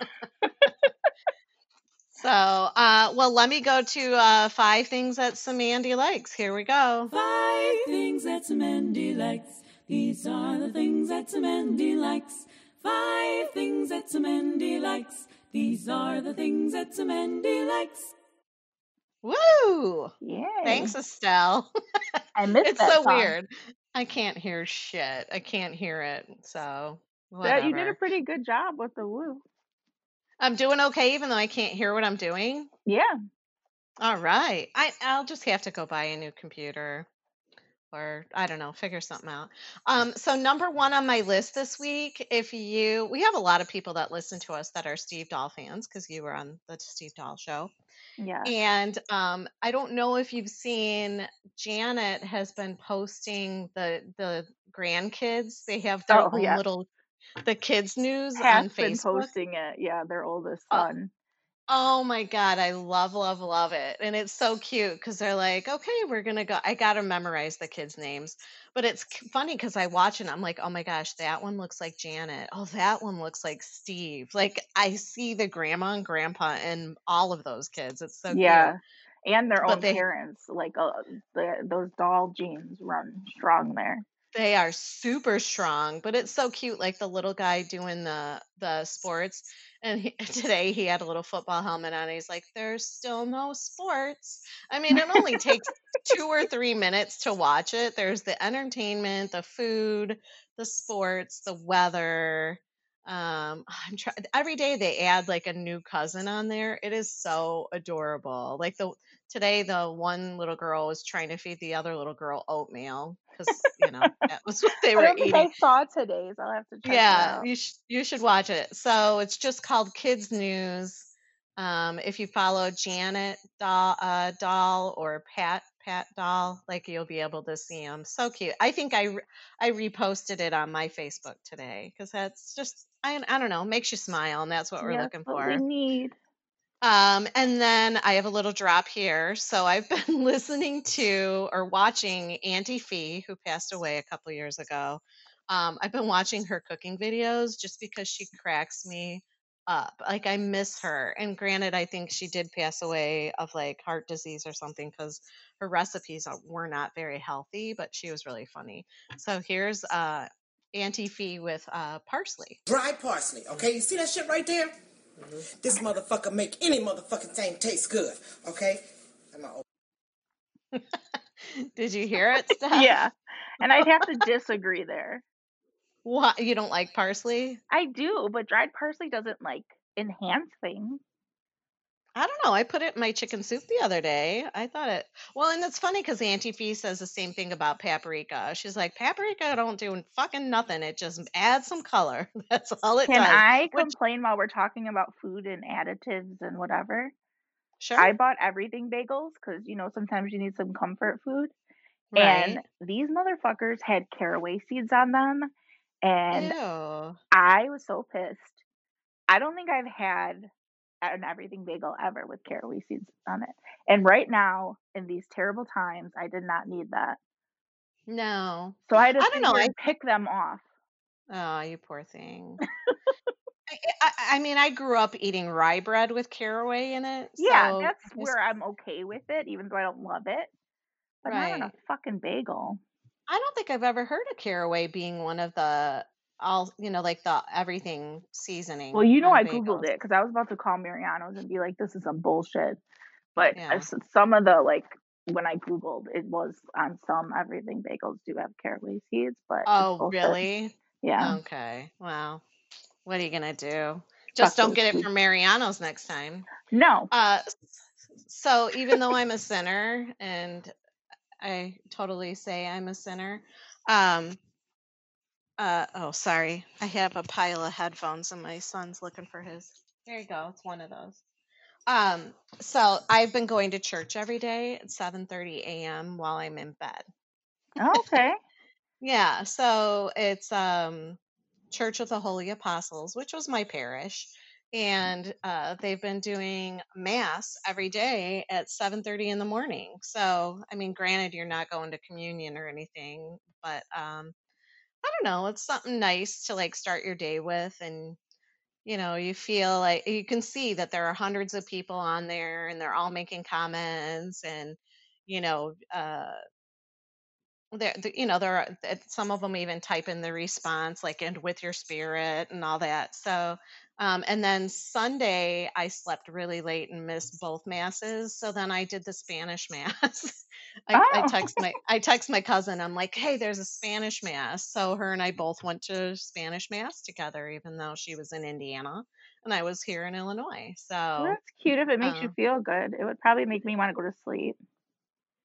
So, uh, well, let me go to uh, five things that Samandy likes. Here we go. Five things that Mandy likes. These are the things that Mandy likes. Five things that Mandy likes. These are the things that Mandy likes. Woo! Yeah. Thanks, Estelle. I missed that. it's that so song. weird. I can't hear shit. I can't hear it. So, That you did a pretty good job with the woo. I'm doing okay, even though I can't hear what I'm doing. Yeah. All right. I, I'll just have to go buy a new computer or I don't know, figure something out. Um, so number one on my list this week, if you we have a lot of people that listen to us that are Steve Dahl fans because you were on the Steve Dahl show. Yeah. And um, I don't know if you've seen Janet has been posting the the grandkids. They have their Oh, own yeah. little the kids news on Has been Facebook. posting it. Yeah, their oldest Oh, son. Oh my God, I love, love, love it. And it's so cute because they're like, okay, we're going to go. I got to memorize the kids' names. But it's c- funny because I watch and I'm like, oh my gosh, that one looks like Janet. Oh, that one looks like Steve. Like I see the grandma and grandpa and all of those kids. It's so cute. yeah. And their But own they parents. Like uh, the, those Dahl genes run strong there. They are super strong, but it's so cute. Like the little guy doing the the sports. And he, today he had a little football helmet on. And he's like, "There's still no sports." I mean, it only takes two or three minutes to watch it. There's the entertainment, the food, the sports, the weather. Um, I'm trying every day they add like a new cousin on there. It is so adorable. Like the today the one little girl was trying to feed the other little girl oatmeal because you know that was what they I were don't I saw today's. I'll have to check it Yeah, you sh- you should watch it. So it's just called Kids News. Um, if you follow Janet Dahl, uh, Dahl or Pat Pat Dahl, like you'll be able to see them. So cute. I think I I reposted it on my Facebook today because that's just I I don't know makes you smile and that's what we're looking what for. we need. Um, and then I have a little drop here. So I've been listening to or watching Auntie Fee, who passed away a couple years ago. Um, I've been watching her cooking videos just because she cracks me up. Like I miss her. And granted, I think she did pass away of like heart disease or something because her recipes were not very healthy, but she was really funny. So here's uh, Auntie Fee with uh, parsley. Dried parsley, okay? You see that shit right there? This motherfucker make any motherfucking thing taste good, okay? Am Did you hear it, Steph? Yeah. And I'd have to disagree there. What? You don't like parsley? I do, but dried parsley doesn't like enhance things. I don't know. I put it in my chicken soup the other day. I thought it well, and it's funny because Auntie Fee says the same thing about paprika. She's like, paprika don't do fucking nothing. It just adds some color. That's all it Can does. Can I Which complain while we're talking about food and additives and whatever? sure, I bought everything bagels because you know sometimes you need some comfort food, right? and these motherfuckers had caraway seeds on them, and Ew. I was so pissed. I don't think I've had an everything bagel ever with caraway seeds on it. And right now, in these terrible times, I did not need that. No. So I to I don't know. I and pick them off. oh, you poor thing. I, I, I mean, I grew up eating rye bread with caraway in it. Yeah, that's just- where I'm okay with it, even though I don't love it. But I'm not on a fucking bagel. I don't think I've ever heard of caraway being one of the all you know, like the everything seasoning. Well, you know, I googled it because I was about to call Mariano's and be like, "This is some bullshit." But Yeah. some of the like when I googled, it was on some everything bagels do have caraway seeds, but Oh, really? Yeah, Okay. wow what are you gonna do? Just Fuck don't get it from Mariano's next time. No, Uh, so even though I'm a sinner and I totally say I'm a sinner, um, uh, oh, sorry. I have a pile of headphones and my son's looking for his. There you go. It's one of those. Um, so I've been going to church every day at 7:30 a.m. while I'm in bed. Oh, okay. Yeah, so it's um Church of the Holy Apostles, which was my parish, and uh, they've been doing mass every day at 7:30 in the morning. So, I mean, granted, you're not going to communion or anything, but um, I don't know, it's something nice to like start your day with, and you know, you feel like you can see that there are hundreds of people on there, and they're all making comments, and you know, uh, there, you know, there are some of them even type in the response like "and with your spirit" and all that. So, um, and then Sunday I slept really late and missed both masses. So then I did the Spanish mass. I, I Oh, text my I text my cousin. I'm like, "Hey, there's a Spanish mass." So her and I both went to Spanish mass together, even though she was in Indiana and I was here in Illinois. well, So, that's cute if it makes you um, feel good. It would probably make me want to go to sleep.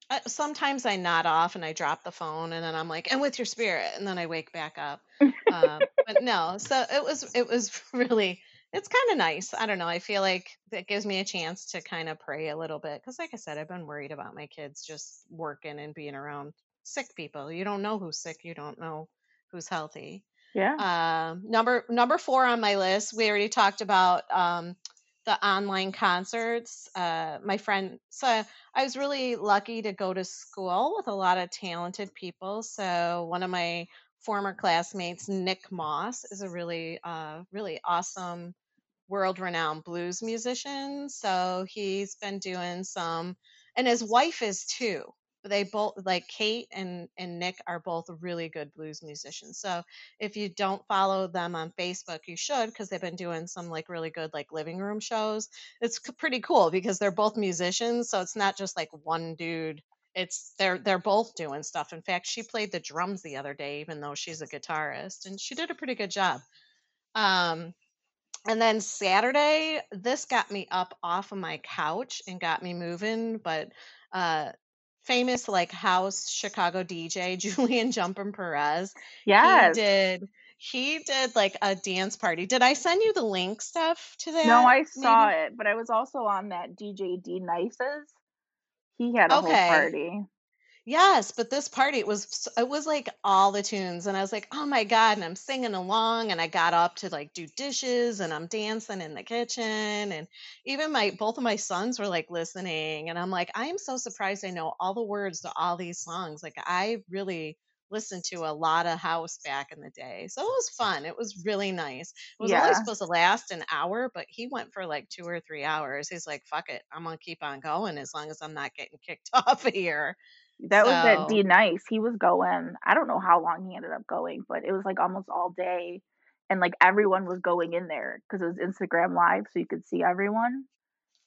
Uh, sometimes I nod off and I drop the phone and then I'm like, and with your spirit, and then I wake back up. Um, but no, so it was it was really it's kind of nice. I don't know. I feel like it gives me a chance to kind of pray a little bit because, like I said, I've been worried about my kids just working and being around sick people. You don't know who's sick. You don't know who's healthy. Yeah. Um, number number four on my list, we already talked about um, the online concerts. Uh, my friend, so I was really lucky to go to school with a lot of talented people. So one of my former classmates, Nick Moss, is a really uh, really awesome world renowned blues musician. So he's been doing some, and his wife is too. They both like Kate and and Nick are both really good blues musicians. So if you don't follow them on Facebook, you should because they've been doing some like really good like living room shows. It's c- pretty cool because they're both musicians, so it's not just like one dude. It's they're they're both doing stuff. In fact, she played the drums the other day, even though she's a guitarist, and she did a pretty good job. Um, and then Saturday, this got me up off of my couch and got me moving. But uh, famous like house Chicago DJ Julian Jumpin Perez, he did he did like a dance party. Did I send you the link stuff to that? No. I saw Maybe. it, but I was also on that DJ D Nices. He had a whole party. Yes, but this party it was it was like all the tunes and I was like, "Oh my God." And I'm singing along and I got up to like do dishes and I'm dancing in the kitchen and even my both of my sons were like listening and I'm like, "I am so surprised I know all the words to all these songs." Like I really listened to a lot of house back in the day. So it was fun. It was really nice. It was only supposed to last an hour, but he went for like 2 or 3 hours. He's like, "Fuck it. I'm going to keep on going as long as I'm not getting kicked off of here." That was that D So, Nice. He was going, I don't know how long he ended up going, but it was like almost all day. And like everyone was going in there because it was Instagram Live, so you could see everyone.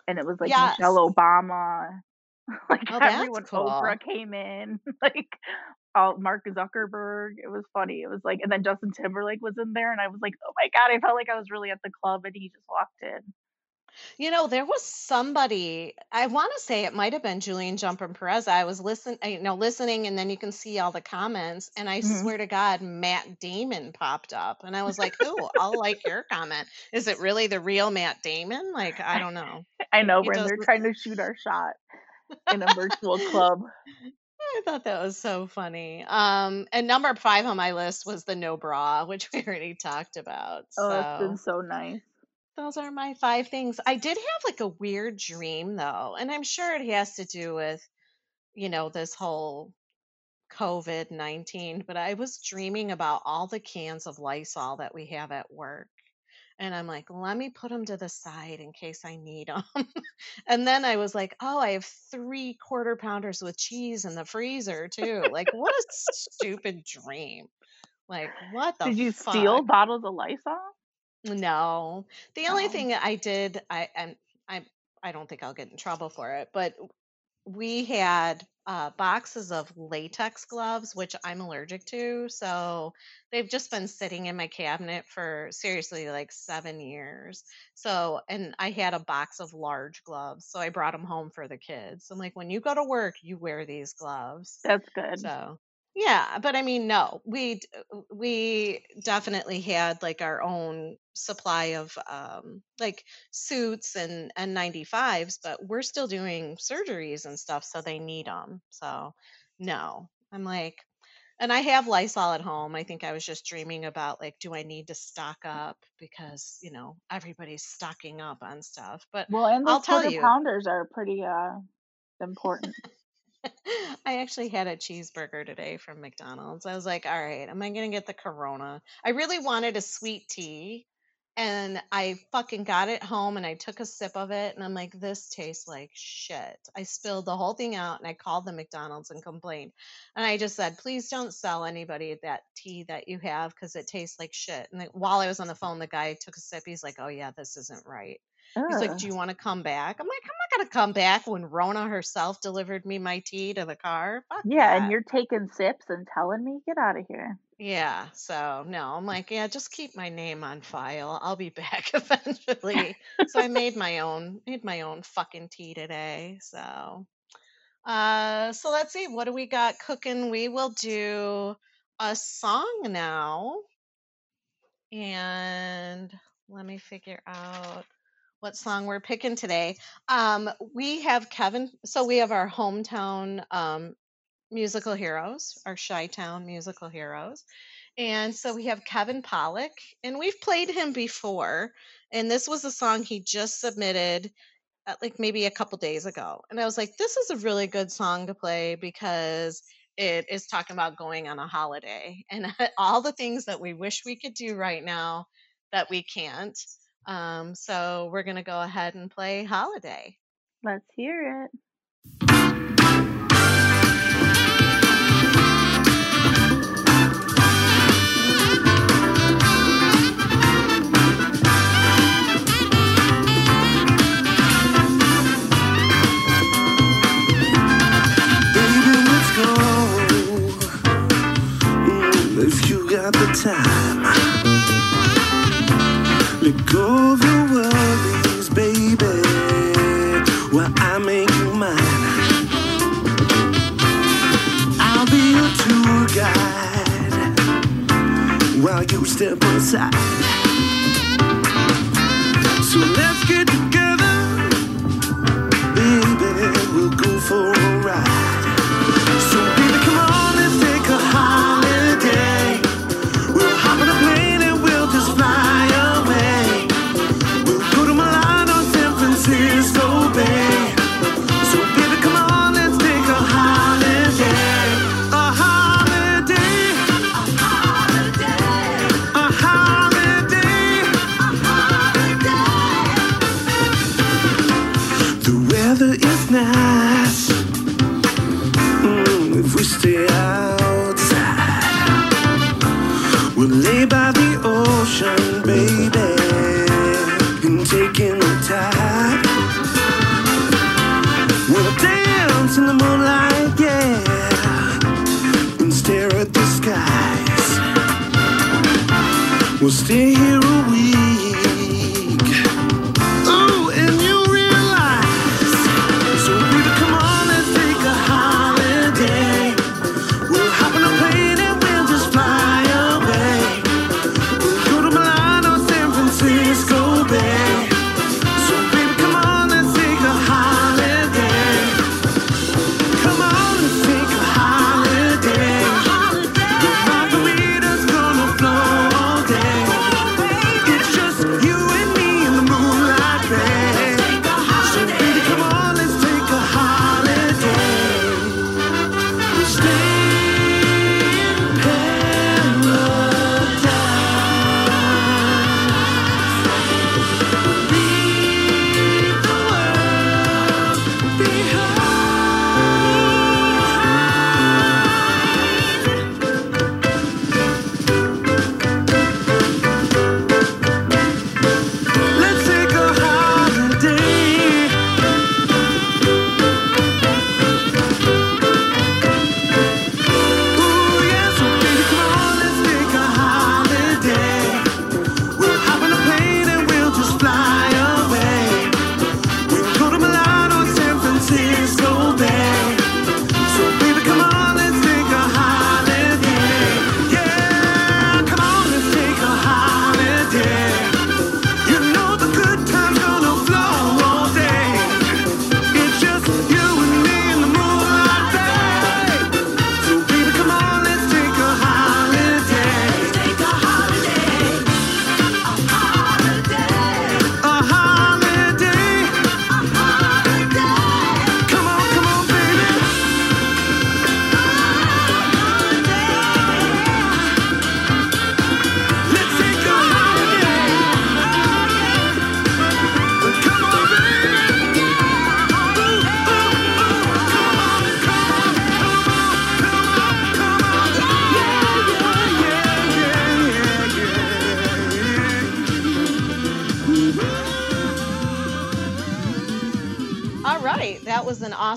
And it was like yes. Michelle Obama, like Oh, everyone, cool. Oprah came in, like all Mark Zuckerberg. It was funny. It was like, and then Justin Timberlake was in there, and I was like, oh my God, I felt like I was really at the club, and he just walked in. You know, there was somebody, I want to say it might have been Julian Jumper Perez. I was listen, you know, listening, and then you can see all the comments. And I Mhm. swear to God, Matt Damon popped up. And I was like, "Who? I'll like your comment. Is it really the real Matt Damon? Like, I don't know. I know, He when they're trying to shoot our shot in a virtual club. I thought that was so funny. Um, and number five on my list was the no bra, which we already talked about. Oh, that's been so nice. Those are my five things. I did have like a weird dream though, and I'm sure it has to do with, you know, this whole COVID 19, but I was dreaming about all the cans of Lysol that we have at work. And I'm like, let me put them to the side in case I need them. and then I was like, oh, I have three quarter pounders with cheese in the freezer too. Like, what a stupid dream. Like, what the Did you steal bottles of Lysol? No. The only Oh. thing I did, I and I I don't think I'll get in trouble for it, but we had uh, boxes of latex gloves, which I'm allergic to. So they've just been sitting in my cabinet for seriously like seven years. So, and I had a box of large gloves. So I brought them home for the kids. I'm like, when you go to work, you wear these gloves. That's good. So, yeah, but I mean, no, we d- we definitely had like our own supply of um like suits and N95s, but we're still doing surgeries and stuff, so they need them. So, no, I'm like, and I have Lysol at home. I think I was just dreaming about like, do I need to stock up because you know everybody's stocking up on stuff. But Well, and I'll tell you. pounders are pretty uh important. I actually had a cheeseburger today from McDonald's. I was like, all right, am I going to get the Corona? I really wanted a sweet tea. And I fucking got it home and I took a sip of it. And I'm like, this tastes like shit. I spilled the whole thing out and I called the McDonald's and complained. And I just said, please don't sell anybody that tea that you have because it tastes like shit. And while I was on the phone, the guy took a sip. He's like, oh, yeah, this isn't right. He's like, Do you want to come back? I'm like, I'm not going to come back when Rona herself delivered me my tea to the car. Fuck Yeah, and you're taking sips and telling me get out of here. Yeah. So, no, I'm like, yeah, just keep my name on file. I'll be back eventually. so I made my own, made my own fucking tea today. So, uh, so let's see. What do we got cooking? We will do a song now. And let me figure out what song we're picking today. Um, we have Kevin. So we have our hometown um, musical heroes, our Chi Town musical heroes. And so we have Kevin Pollock, and we've played him before. And this was a song he just submitted uh, like maybe a couple days ago. And I was like, this is a really good song to play because it is talking about going on a holiday and all the things that we wish we could do right now that we can't. Um, so we're going to go ahead and play Holiday. Let's hear it. Baby, let's go. If you got the time, let go your worries, baby. While I make you mine, I'll be your tour guide while you step aside.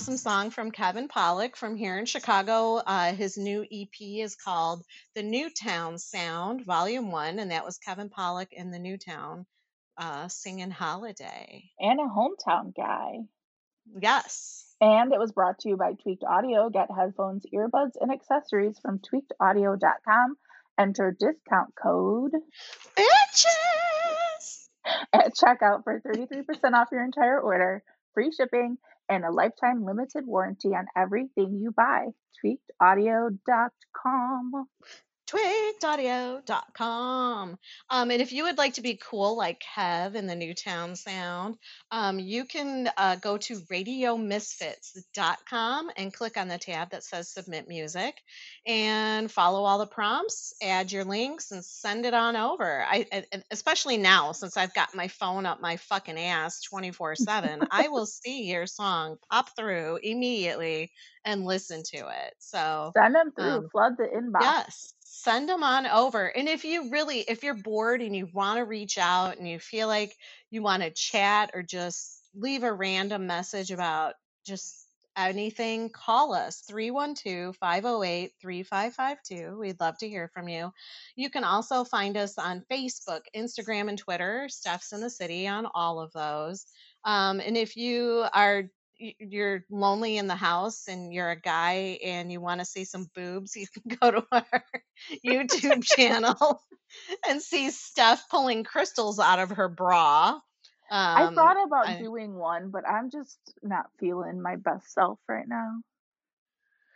Awesome song from Kevin Pollock from here in Chicago. Uh, his new EP is called The Newtown Sound, Volume One, and that was Kevin Pollock in the Newtown uh, singing "Holiday." And a hometown guy. Yes, And it was brought to you by Tweaked Audio. Get headphones, earbuds, and accessories from tweakedaudio.com. Enter discount code bitches. at checkout for 33% off your entire order, free shipping, and a lifetime limited warranty on everything you buy. Tweakedaudio.com. tweakedaudio.com. Um, and if you would like to be cool like Kev in the Newtown Sound, um, you can uh, go to radiomisfits.com and click on the tab that says Submit Music and follow all the prompts, add your links, and send it on over. I, and especially now, since I've got my phone up my fucking ass 24 7, I will see your song pop through immediately and listen to it. So, Send them through. um, Flood the inbox. Yes, send them on over. And if you really, if you're bored and you want to reach out and you feel like you want to chat or just leave a random message about just anything, call us 312 508 3552. We'd love to hear from you. You can also find us on Facebook, Instagram, and Twitter. Steph's in the City on all of those. Um, and if you are you're lonely in the house and you're a guy and you want to see some boobs, you can go to our YouTube channel and see Steph pulling crystals out of her bra. I Um, thought about I- doing one, but I'm just not feeling my best self right now.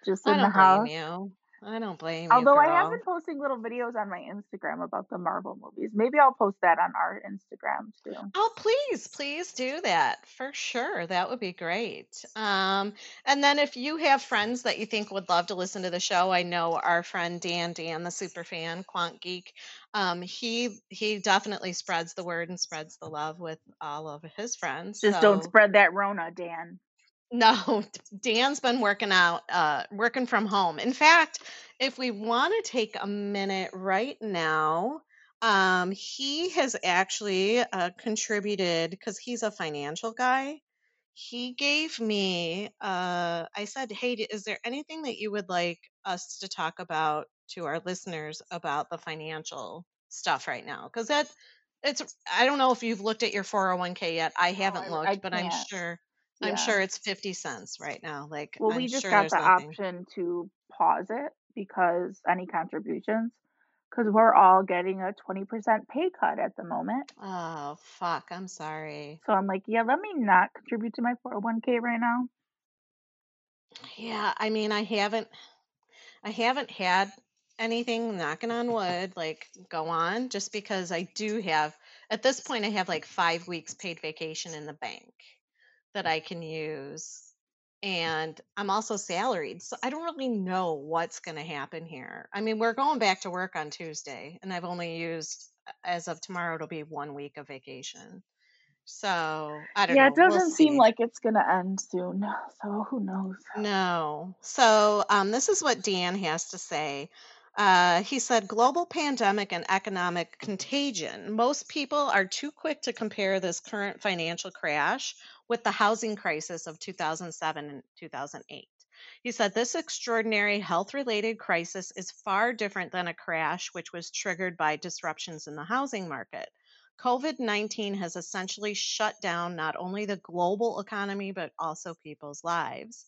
Just in the house. you. I don't blame Although you. Although I have been posting little videos on my Instagram about the Marvel movies. Maybe I'll post that on our Instagram too. Oh, please, please do that for sure. That would be great. Um, and then if you have friends that you think would love to listen to the show, I know our friend Dan, Dan, the super fan, Quant Geek, um, he he definitely spreads the word and spreads the love with all of his friends. Just don't spread that Rona, Dan. No, Dan's been working out, uh, working from home. In fact, if we want to take a minute right now, um, he has actually uh, contributed because he's a financial guy. He gave me, uh, I said, Hey, is there anything that you would like us to talk about to our listeners about the financial stuff right now? Because that, it's, I don't know if you've looked at your 401k yet. I haven't I- looked, I but I'm sure. Yeah. I'm sure it's 50 cents right now. Like, Well, I'm we just sure got the nothing. option to pause it because any contributions, because we're all getting a 20% pay cut at the moment. Oh, fuck. I'm sorry. So I'm like, yeah, let me not contribute to my 401k right now. Yeah, I mean, I haven't, I haven't had anything knocking on wood, like go on, just because I do have, at this point, I have like five weeks paid vacation in the bank that I can use. And I'm also salaried, so I don't really know what's going to happen here. I mean, we're going back to work on Tuesday, and I've only used, as of tomorrow, it'll be one week of vacation. So I don't Yeah, know. it We'll doesn't seem like it's going to end soon. So who knows? No. So um, this is what Dan has to say. Uh, he said, global pandemic and economic contagion. Most people are too quick to compare this current financial crash with the housing crisis of 2007 and 2008. He said, this extraordinary health related crisis is far different than a crash which was triggered by disruptions in the housing market. COVID 19 has essentially shut down not only the global economy, but also people's lives.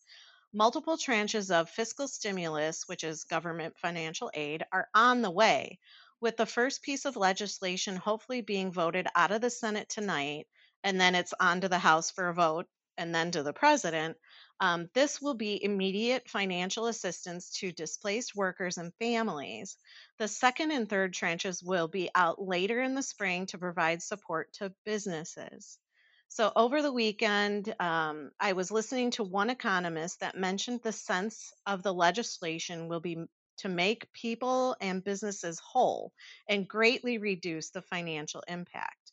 Multiple tranches of fiscal stimulus, which is government financial aid, are on the way. with the first piece of legislation hopefully being voted out of the Senate tonight, and then it's on to the House for a vote, and then to the president, um, this will be immediate financial assistance to displaced workers and families. The second and third tranches will be out later in the spring to provide support to businesses. So, over the weekend, um, I was listening to one economist that mentioned the sense of the legislation will be to make people and businesses whole and greatly reduce the financial impact.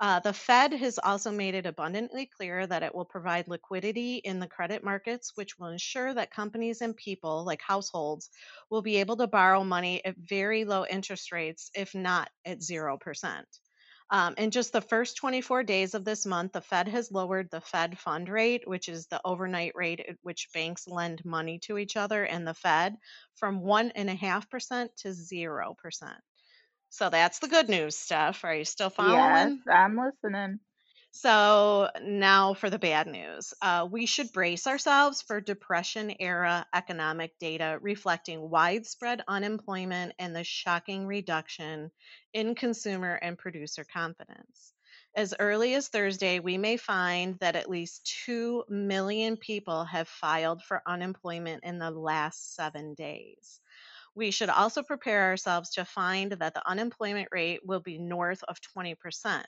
Uh, the Fed has also made it abundantly clear that it will provide liquidity in the credit markets, which will ensure that companies and people, like households, will be able to borrow money at very low interest rates, if not at 0%. Um, in just the first 24 days of this month, the Fed has lowered the Fed fund rate, which is the overnight rate at which banks lend money to each other and the Fed, from 1.5% to 0%. So that's the good news stuff. Are you still following? Yes. I'm listening. So now for the bad news. Uh, we should brace ourselves for Depression era economic data reflecting widespread unemployment and the shocking reduction in consumer and producer confidence. As early as Thursday, we may find that at least 2 million people have filed for unemployment in the last seven days. We should also prepare ourselves to find that the unemployment rate will be north of 20%.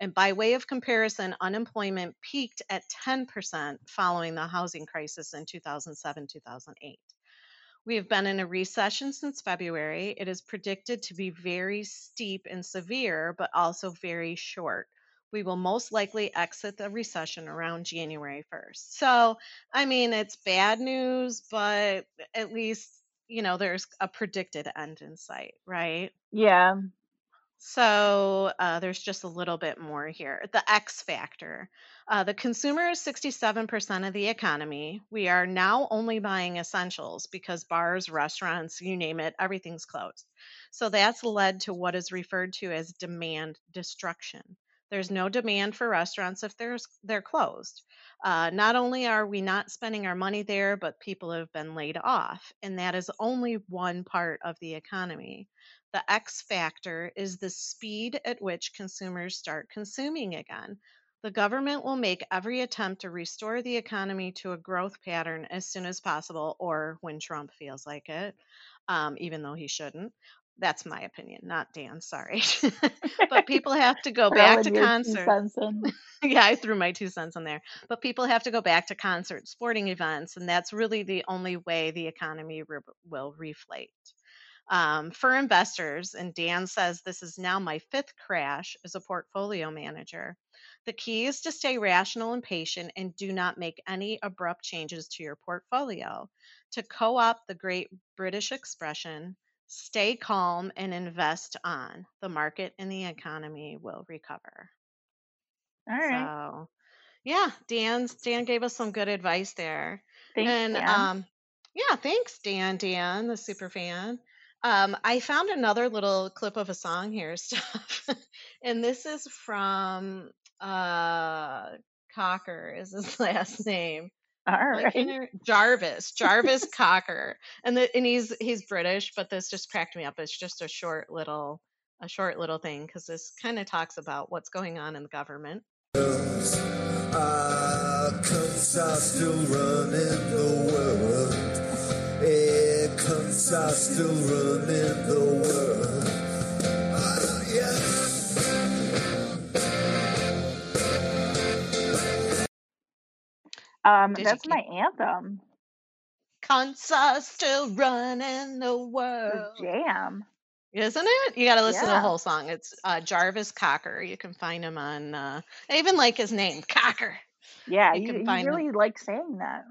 And by way of comparison, unemployment peaked at 10% following the housing crisis in 2007 2008. We have been in a recession since February. It is predicted to be very steep and severe, but also very short. We will most likely exit the recession around January 1st. So, I mean, it's bad news, but at least, you know, there's a predicted end in sight, right? Yeah. So uh, there's just a little bit more here. The X factor. Uh, the consumer is 67% of the economy. We are now only buying essentials because bars, restaurants, you name it, everything's closed. So that's led to what is referred to as demand destruction. There's no demand for restaurants if there's, they're closed. Uh, not only are we not spending our money there, but people have been laid off. And that is only one part of the economy. The X factor is the speed at which consumers start consuming again. The government will make every attempt to restore the economy to a growth pattern as soon as possible, or when Trump feels like it, um, even though he shouldn't. That's my opinion, not Dan. Sorry. but people have to go back to concerts. yeah, I threw my two cents in there. But people have to go back to concerts, sporting events, and that's really the only way the economy re- will reflate. Um, for investors, and Dan says this is now my fifth crash as a portfolio manager. The key is to stay rational and patient and do not make any abrupt changes to your portfolio. To co opt the great British expression, stay calm and invest on. The market and the economy will recover. All right. So, yeah, Dan's Dan gave us some good advice there. Thanks, And Dan. um, yeah, thanks, Dan. Dan, the super fan. Um, I found another little clip of a song here, stuff, and this is from uh Cocker is his last name. All right. Jarvis, Jarvis Cocker, and the, and he's he's British, but this just cracked me up. It's just a short little a short little thing because this kind of talks about what's going on in the government. Arkansas still running the world. Still running the world. Um, Did that's my anthem. Kansas still running the The world? jam. Isn't it? You got to listen to the whole song. It's uh, Jarvis Cocker. You can find him on. Uh, I even like his name, Cocker. Yeah, You you, can you find him. really like saying that.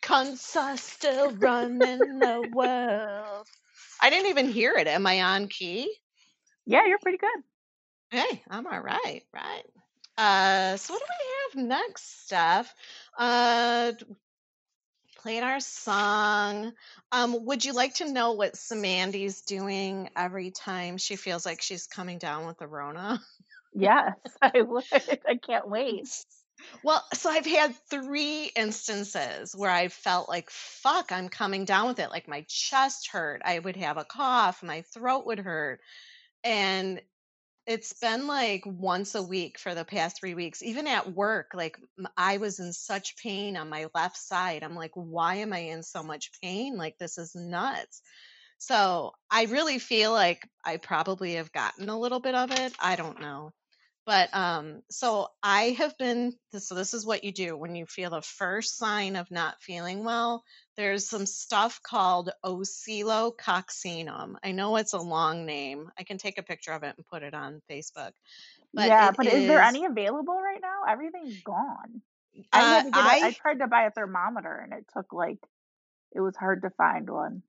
Kansas still running the world. I didn't even hear it. Am I on key? Yeah, you're pretty good. Hey, I'm all right, right? Uh, so what do we have next, Steph? Uh, played our song. Um, would you like to know what Samandy's doing every time she feels like she's coming down with the Rona? Yes, I would. I can't wait. Well, so I've had three instances where I felt like, fuck, I'm coming down with it. Like my chest hurt. I would have a cough. My throat would hurt. And it's been like once a week for the past three weeks. Even at work, like i was in such pain on my left side. I'm like, why am I in so much pain? Like, this is nuts. So I really feel like I probably have gotten a little bit of it. I don't know. But um, so I have been, so this is what you do when you feel the first sign of not feeling well. There's some stuff called oscillococcinum. I know it's a long name. I can take a picture of it and put it on Facebook. But yeah, but is there any available right now? Everything's gone. I uh, get a, I I tried to buy a thermometer and it took like it was hard to find one.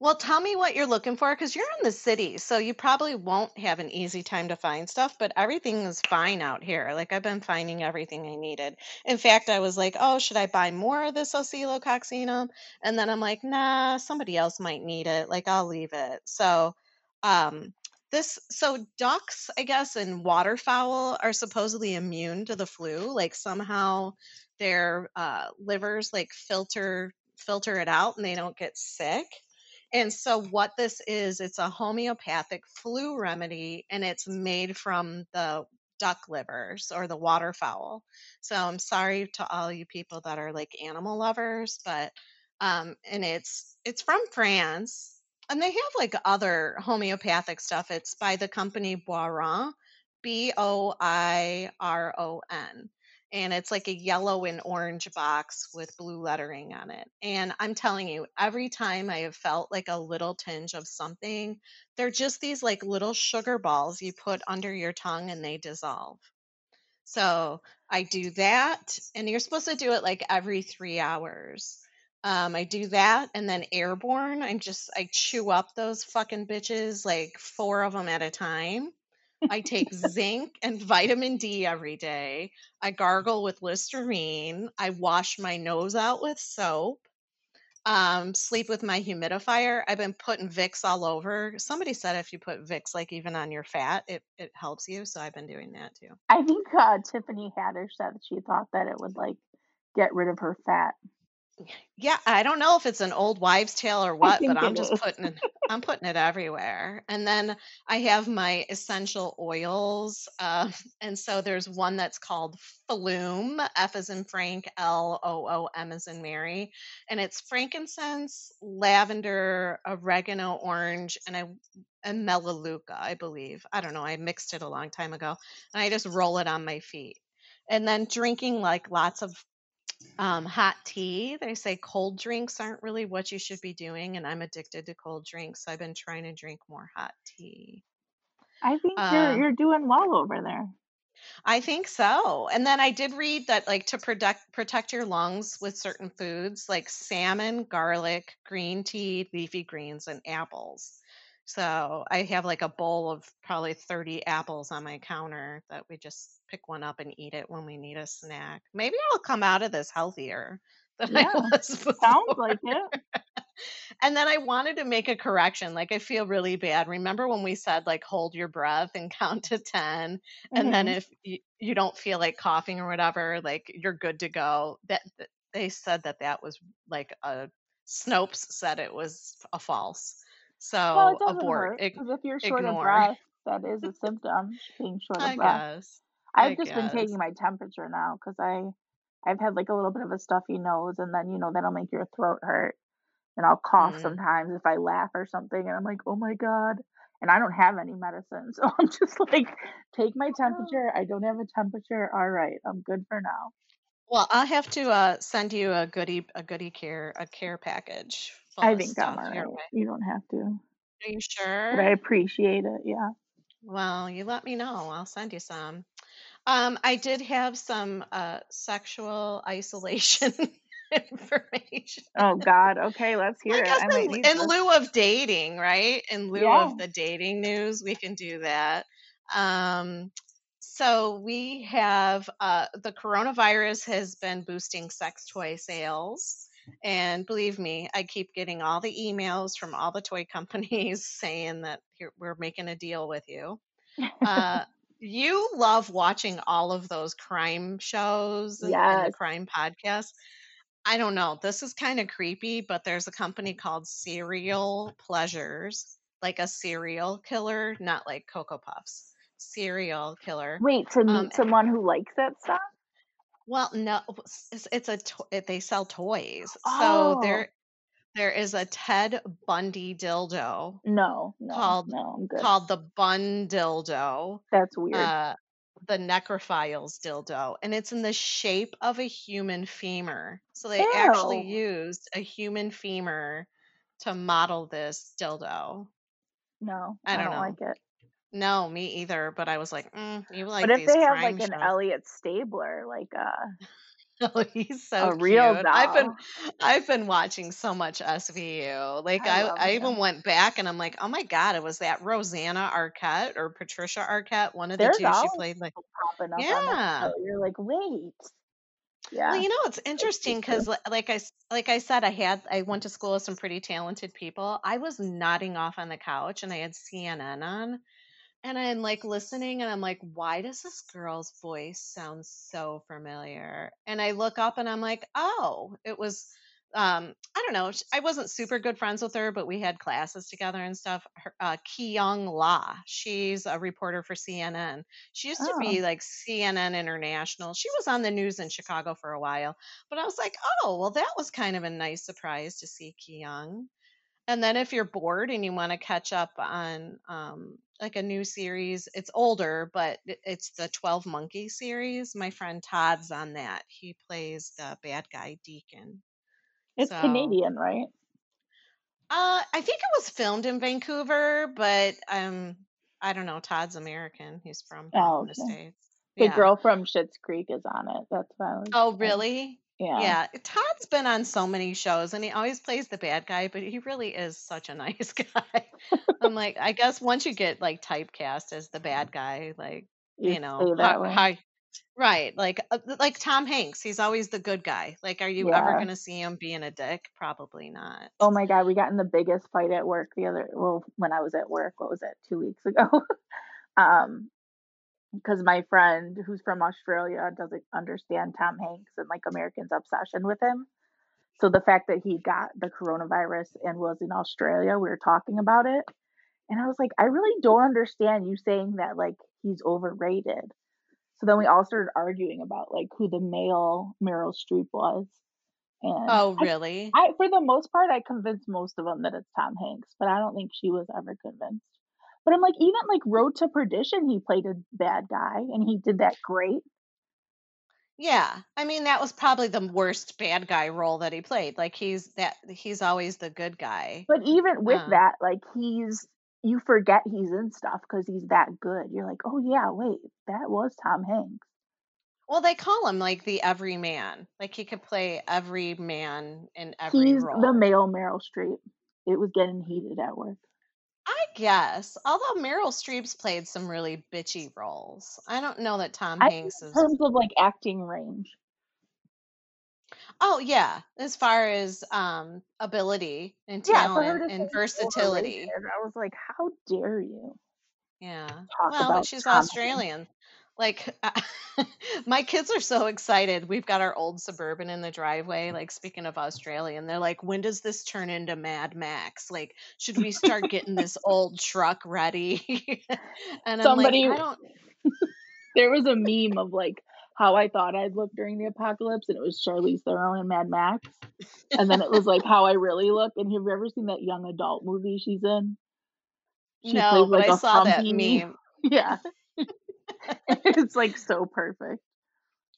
Well, tell me what you're looking for because you're in the city, so you probably won't have an easy time to find stuff, but everything is fine out here. Like I've been finding everything I needed. In fact, I was like, oh, should I buy more of this oscillococcinum? And then I'm like, nah, somebody else might need it. Like I'll leave it. So, um, this, so ducks, I guess, and waterfowl are supposedly immune to the flu. Like somehow their uh, livers like filter filter it out and they don't get sick. And so, what this is, it's a homeopathic flu remedy and it's made from the duck livers or the waterfowl. So, I'm sorry to all you people that are like animal lovers, but um and it's it's from France and they have like other homeopathic stuff. It's by the company Boiron, B O I R O N and it's like a yellow and orange box with blue lettering on it. And I'm telling you, every time I have felt like a little tinge of something, they're just these like little sugar balls you put under your tongue and they dissolve. So I do that, and you're supposed to do it like every three hours. Um, I do that, and then airborne. I'm just I chew up those fucking bitches like four of them at a time. I take zinc and vitamin D every day. I gargle with Listerine. I wash my nose out with soap. Um, sleep with my humidifier. I've been putting Vicks all over. Somebody said if you put Vicks like even on your fat, it it helps you. So I've been doing that too. I think uh, Tiffany Haddish said she thought that it would like get rid of her fat. Yeah, I don't know if it's an old wives' tale or what, but I'm just is. putting it I'm putting it everywhere. And then I have my essential oils. Uh, and so there's one that's called Flume, F as in Frank, L O O M as in Mary. And it's frankincense, lavender, oregano, orange, and I and melaleuca, I believe. I don't know. I mixed it a long time ago. And I just roll it on my feet. And then drinking like lots of um, hot tea. They say cold drinks aren't really what you should be doing, and I'm addicted to cold drinks. So I've been trying to drink more hot tea. I think you're Uh, you're doing well over there. I think so. And then I did read that, like, to protect protect your lungs with certain foods like salmon, garlic, green tea, leafy greens, and apples. So I have like a bowl of probably 30 apples on my counter that we just pick one up and eat it when we need a snack. Maybe I'll come out of this healthier than I Yeah, was sounds before. like it. And then I wanted to make a correction. Like I feel really bad. Remember when we said like hold your breath and count to 10 and then hmm if you, you don't feel like coughing or whatever, like you're good to go. That, that they said that that was like a Snopes said it was a false. Well, it doesn't abort, because if you're short of breath, that is a symptom, being short of I breath. guess. I I've just been taking my temperature now because I I've had like a little bit of a stuffy nose, and then you know that'll make your throat hurt, and I'll cough Mm. sometimes if I laugh or something, and I'm like, oh my god, and I don't have any medicine, so I'm just like, take my temperature. I don't have a temperature. All right, I'm good for now. Well, I'll have to uh, send you a goodie a goodie care a care package I think I'm all right. You don't have to, Are you sure? but I appreciate it. Yeah. Well, you let me know. I'll send you some. Um, I did have some uh, sexual isolation information. Oh God. Okay, let's hear it. I in, in lieu of dating, right? In lieu Yeah. of the dating news, we can do that. Um, so we have uh, the coronavirus has been boosting sex toy sales. And believe me, I keep getting all the emails from all the toy companies saying that here, we're making a deal with you. Uh, you love watching all of those crime shows and, and the crime podcasts. I don't know. This is kind of creepy, but there's a company called Serial Pleasures, like a serial killer, not like Cocoa Puffs. Serial killer. Wait, to Um, meet someone who likes that stuff? Well, no, it's, it's a to- it, they sell toys. So Oh, there there is a Ted Bundy dildo no, no, called no, I'm good. called the Bun dildo. That's weird. Uh, the necrophiles dildo, and it's in the shape of a human femur. So they actually used a human femur to model this dildo. No, I I don't don't like it. No, me either. But I was like, mm, you like But if these they have crime like an shows? Elliot Stabler, like uh, Oh, he's so a real cute. I've been I've been watching so much SVU. Like I I I even went back and I'm like, oh my God, it was that Rosanna Arquette or Patricia Arquette, one of the two. She played like popping up yeah. You're like, wait, Yeah. Well, you know, it's interesting because, like I like I said, I had I went to school with some pretty talented people. I was nodding off on the couch and I had CNN on, and I'm like listening, and I'm like, why does this girl's voice sound so familiar? And I look up and I'm like, oh, it was. Um, I don't know. I wasn't super good friends with her, but we had classes together and stuff. Her, uh, Kyung Lah, she's a reporter for CNN. She used to oh, be like CNN International. She was on the news in Chicago for a while, but I was like, oh, well, that was kind of a nice surprise to see Kyung. And then if you're bored and you want to catch up on um, like a new series, it's older, but it's the 12 Monkey series. My friend Todd's on that. He plays the bad guy Deacon. it's So, Canadian, right? uh, I think it was filmed in Vancouver, but um, I don't know. Todd's American. He's from Oh, the. States. The Yeah. girl from Schitt's Creek is on it. That's why Oh, really? Yeah, Yeah. Todd's been on so many shows and he always plays the bad guy, but he really is such a nice guy. I'm like, I guess once you get like typecast as the bad guy, like, you you know, stay how, way. how, right. Like, uh, like Tom Hanks, he's always the good guy. Like, are you ever going to see him being a dick? Probably not. Oh my God, we got in the biggest fight at work the other, well, when I was at work, what was it, two weeks ago? um, because my friend who's from Australia doesn't understand Tom Hanks and like Americans' obsession with him. So the fact that he got the coronavirus and was in Australia, we were talking about it. And I was like, I really don't understand you saying that like he's overrated. So then we all started arguing about like who the male Meryl Streep was. And Oh, I, really? I for the most part, I convinced most of them that it's Tom Hanks, but I don't think she was ever convinced. But I'm like, even like Road to Perdition, he played a bad guy and he did that great. Yeah. I mean, that was probably the worst bad guy role that he played. Like he's that he's always the good guy. But even with Uh, that, like he's you forget he's in stuff because he's that good. You're like, oh yeah, wait, that was Tom Hanks. well, they call him like the everyman. Like he could play every man in every He's the male Meryl Streep. It was getting heated at work. Guess. Although Meryl Streep's played some really bitchy roles. I don't know that Tom I Hanks in is. terms of like acting range. Oh yeah, as far as um ability and Yeah, talent to and versatility. I was like, how dare you Yeah. talk Well, she's Tom Hanks? Like my kids are so excited. We've got our old suburban in the driveway. Like speaking of Australian, they're like, "When does this turn into Mad Max? Like, should we start getting this old truck ready?" and I'm like, Somebody I don't. there was a meme of like how I thought I'd look during the apocalypse, and it was Charlize Theron and Mad Max, and then it was like how I really look. And have you ever seen that young adult movie she's in? She No, plays but like I a saw that meme. Yeah, it's like so perfect.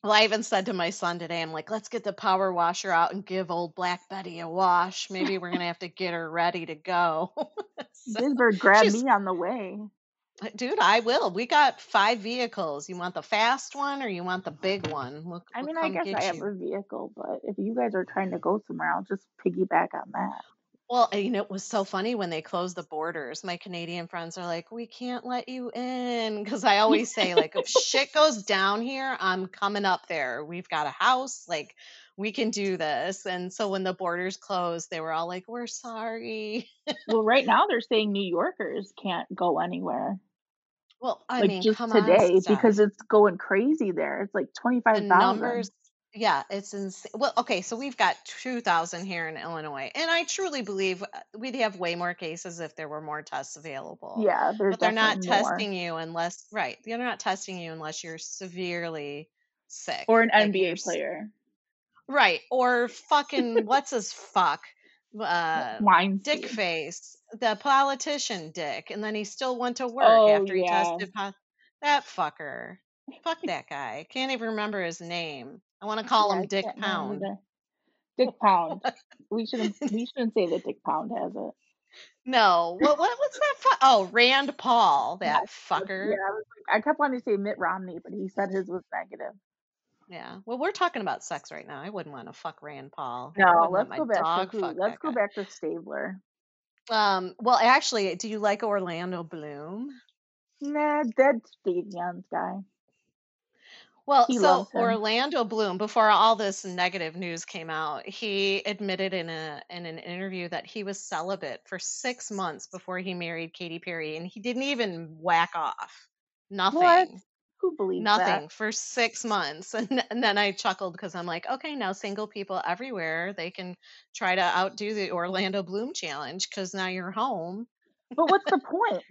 Well, I even said to my son today, I'm like, let's get the power washer out and give old Black Betty a wash. Maybe we're gonna have to get her ready to go. so she's, me on the way. Uh, dude, I will. We got five vehicles. You want the fast one or you want the big one? We'll, I we'll mean, I guess I have you. a vehicle, but if you guys are trying to go somewhere, I'll just piggyback on that. Well, and, you know, it was so funny when they closed the borders. My Canadian friends are like, we can't let you in. Because I always say, like, if shit goes down here, I'm coming up there. We've got a house. Like, we can do this. And so when the borders closed, they were all like, we're sorry. Well, right now they're saying New Yorkers can't go anywhere. Well, I like mean, just come on, today Steph. because it's going crazy there. It's like The 25,000. numbers, yeah, it's insane. Well, okay, so we've got 2,000 here in Illinois, and I truly believe uh, we'd have way more cases if there were more tests available. Yeah, there's But they're not more. testing you unless, right, they're not testing you unless you're severely sick. Or an Like NBA player. Right. Or fucking what's his fuck? Uh Dick face. The politician Dick. And then he still went to work Oh, after he yeah. tested po- that fucker. Fuck that guy. Can't even remember his name. I want to call Yeah, him Dick Pound. Dick Pound. We shouldn't we shouldn't say that Dick Pound has it. No. What, what what's that fu- Oh, Rand Paul, that Yes, fucker. Yeah, I, like, I kept wanting to say Mitt Romney, but he said his was negative. Yeah. Well, we're talking about sex right now. I wouldn't want to fuck Rand Paul. No, let let's go back to let's go guy. back to Stabler. Um, well, actually, do you like Orlando Bloom? Nah, dead Stadions guy. Well, He so. Orlando Bloom, before all this negative news came out, he admitted in a in an interview that he was celibate for six months before he married Katy Perry, and he didn't even whack off. What? Nothing. Who believes that? Nothing for six months. And, and then I chuckled because I'm like, okay, now single people everywhere, they can try to outdo the Orlando Bloom challenge because now you're home. But what's the point?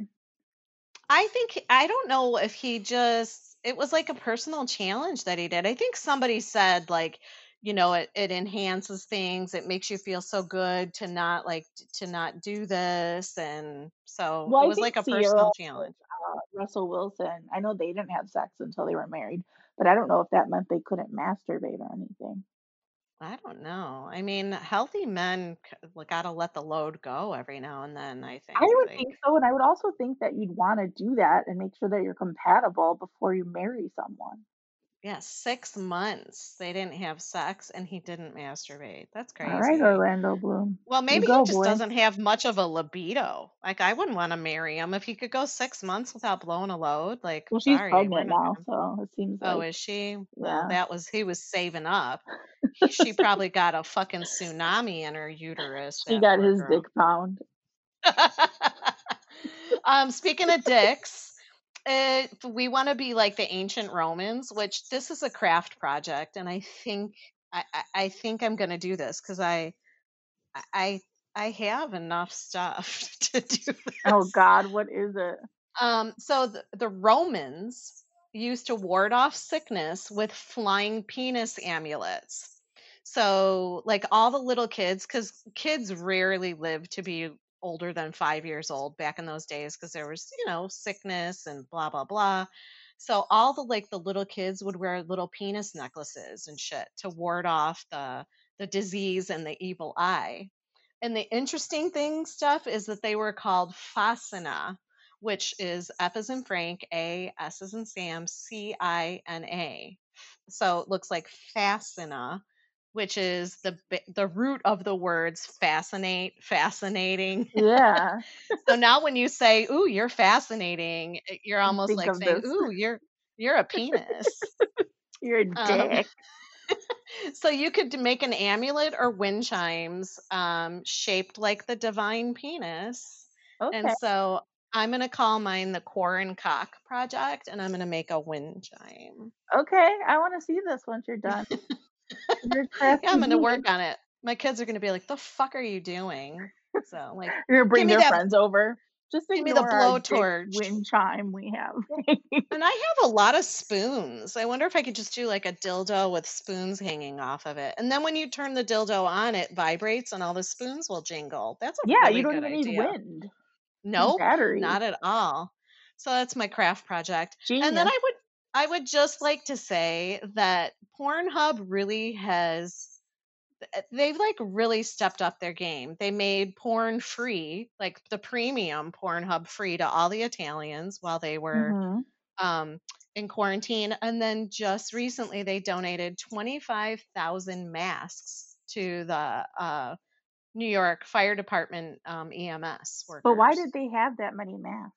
I think I don't know if he just it was like a personal challenge that he did. I think somebody said like, you know, it, it enhances things. It makes you feel so good to not like to not do this and so Well, it was like a Ciara personal challenge. uh, Russell Wilson. I know they didn't have sex until they were married, but I don't know if that meant they couldn't masturbate or anything. I don't know. I mean, healthy men got to let the load go every now and then, I think. I would Like, think so, and I would also think that you'd want to do that and make sure that you're compatible before you marry someone. Yeah, six months they didn't have sex and he didn't masturbate. That's crazy. All right. Orlando Bloom. Well, maybe he just boy. doesn't have much of a libido. Like, I wouldn't want to marry him if he could go six months without blowing a load. Like, Well, she's sorry, pregnant now, so it seems Oh, like is she? Well, yeah. that was he was saving up. She probably got a fucking tsunami in her uterus. She got his girl. dick pound. um, speaking of dicks, uh, we want to be like the ancient Romans, which this is a craft project, and I think I, I, think I'm gonna do this because I I I have enough stuff to do Oh. God, what is it? Um, so the, the Romans used to ward off sickness with flying penis amulets. So, like all the little kids, because kids rarely live to be older than five years old back in those days, because there was, you know, sickness and blah, blah, blah. So, all the like the little kids would wear little penis necklaces and shit to ward off the the disease and the evil eye. And the interesting thing stuff is that they were called fascina, which is F as in Frank, A, S as in Sam, C I N A. So it looks like fascina, which is the the root of the words fascinate, fascinating. Yeah, so now when you say, "Ooh, you're fascinating," you're almost think like saying, this. "Ooh, you're you're a penis." You're a Um, dick. so you could make an amulet or wind chimes um, shaped like the divine penis. Okay. And so I'm going to call mine the Quarren Cock Project, and I'm going to make a wind chime. Okay. I want to see this once you're done. Yeah, I'm going to work on it. My kids are going to be like, "The fuck are you doing?" So like, You're gonna bring give me their that, friends over. Just give me the ignore our dick blowtorch. wind chime we have. And I have a lot of spoons. I wonder if I could just do like a dildo with spoons hanging off of it. And then when you turn the dildo on, it vibrates and all the spoons will jingle. That's a yeah, really you don't even need wind. No, Nope, batteries. not at all. So that's my craft project. And then I would I would just like to say that Pornhub really has uh, they've like really stepped up their game. They made porn free, like the premium Pornhub free to all the Italians while they were hmm um, in quarantine. And then just recently, they donated 25,000 masks to the uh, New York Fire Department um, EMS But why did they have that many masks?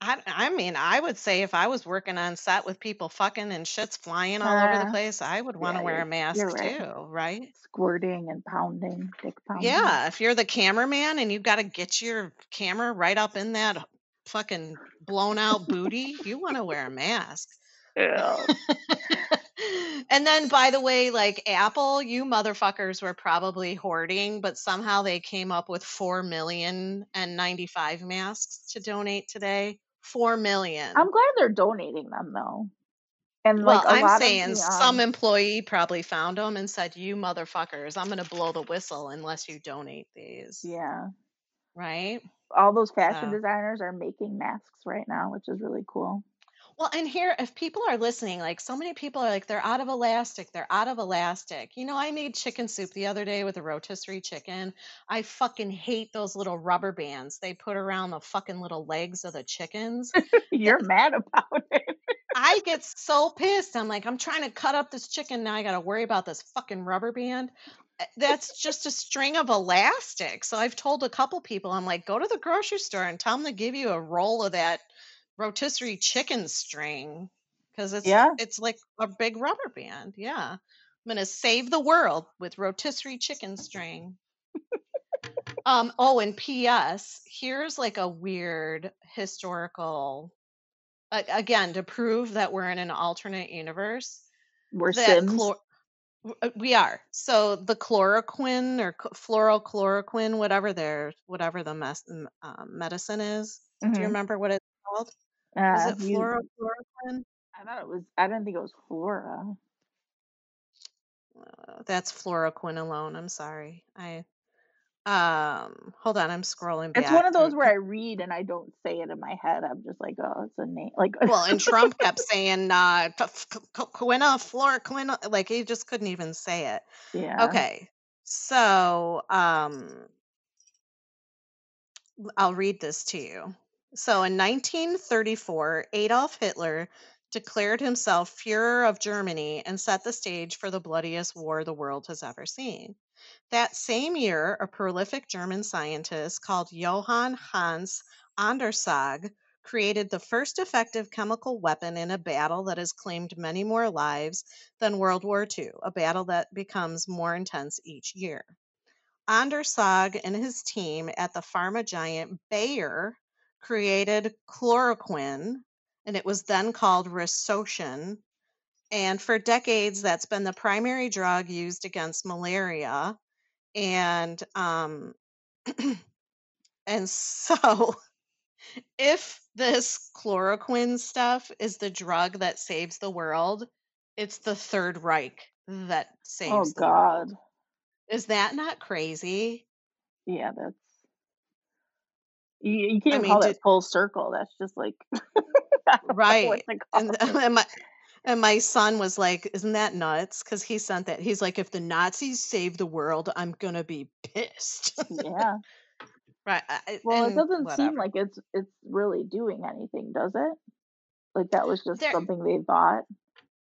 I, I mean, I would say if I was working on set with people fucking and shit's flying all over the Uh, place, I would want yeah, to wear you're a mask you're right. too, right? Squirting and pounding, dick pounding. Yeah, if you're the cameraman and you've got to get your camera right up in that fucking blown out booty, you want to wear a mask. Ew. and then, by the way, like Apple, you motherfuckers were probably hoarding, but somehow they came up with 4 million N95 masks to donate today. 4 million. I'm glad they're donating them though. And well, like I'm saying of some um, employee probably found them and said, You motherfuckers, I'm going to blow the whistle unless you donate these. yeah, Right? all those fashion So. designers are making masks right now, which is really cool. Well, and here, if people are listening, like so many people are like, they're out of elastic, they're out of elastic. You know, I made chicken soup the other day with a rotisserie chicken. I fucking hate those little rubber bands they put around the fucking little legs of the chickens. You're mad about it. I get so pissed. I'm like, I'm trying to cut up this chicken. Now I got to worry about this fucking rubber band. Uh, That's just a string of elastic. So I've told a couple people, I'm like, go to the grocery store and tell them to give you a roll of that rotisserie chicken string because it's Yeah. it's like a big rubber band. Yeah, I'm gonna save the world with rotisserie chicken string. um. Oh, and P.S. Here's like a weird historical. a- Again, to prove that we're in an alternate universe, We're Sims. chlor- uh, we are. So the chloroquine or fluorochloroquine, whatever their whatever the mes- um, medicine is. Do you Mhm. remember what it's called? Is Uh, it you- fluorochloroquine? I thought it was. I didn't think it was Flora. Uh, that's fluoroquinolone. I'm sorry. I um hold on. I'm scrolling back. It's one of those where I read and I don't say it in my head. I'm just like, oh, it's a name. Like, well, and Trump kept saying uh, t- f- c- c- quina, like he just couldn't even say it. yeah. Okay, so um, I'll read this to you. So in 1934, Adolf Hitler declared himself Fuhrer of Germany and set the stage for the bloodiest war the world has ever seen. That same year, a prolific German scientist called Johann Hans Andersag created the first effective chemical weapon in a battle that has claimed many more lives than World War II, a battle that becomes more intense each year. Andersag and his team at the pharma giant Bayer created chloroquine, and it was then called Resochin. And for decades, that's been the primary drug used against malaria. And um, and so, if this chloroquine stuff is the drug that saves the world, it's the Third Reich that saves Oh the world. God. Is that not crazy? Yeah, that's. You, you can't I mean, call did, that full circle. That's just like. I don't know what right. And, and my and my son was like, "Isn't that nuts?" Because he sent that. He's like, "If the Nazis save the world, I'm gonna be pissed." Yeah. right. I- Well, it doesn't seem like it's it's really doing anything, does it? Like that was just There, something they thought.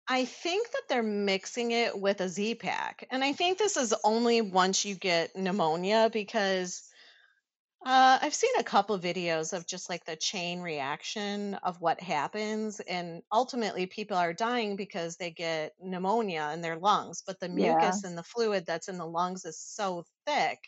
I think that they're mixing it with a Z pack, and I think this is only once you get pneumonia because Uh, I've seen a couple videos of just like the chain reaction of what happens, and ultimately people are dying because they get pneumonia in their lungs, but the Yeah. mucus and the fluid that's in the lungs is so thick,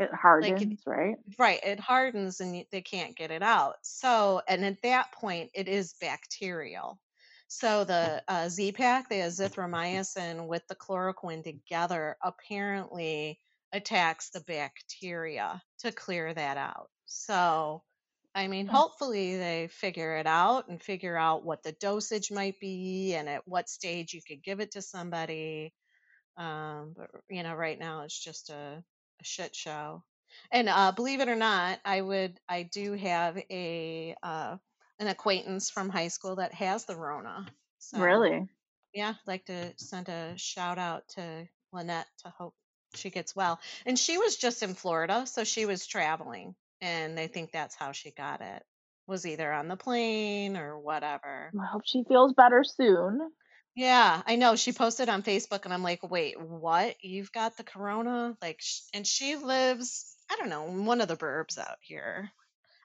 It like it, hardens, right? right, it hardens and y- they can't get it out. So, and at that point, it is bacterial. So the uh, Z-Pak, the azithromycin with the chloroquine together, apparently attacks the bacteria to clear that out. So, I mean, hopefully they figure it out and figure out what the dosage might be and at what stage you could give it to somebody. Um, but you know, right now it's just a, a shit show. And uh, believe it or not, I would, I do have a uh, an acquaintance from high school that has the Rona. So Really? yeah, I'd like to send a shout out to Lynette to hope she gets well. And she was just in Florida, so she was traveling, and they think that's how she got it. Was either on the plane or whatever. I hope she feels better soon. Yeah, I know. She posted on Facebook, and I'm like, wait, what? You've got the corona? Like, sh- and she lives, I don't know, one of the burbs out here.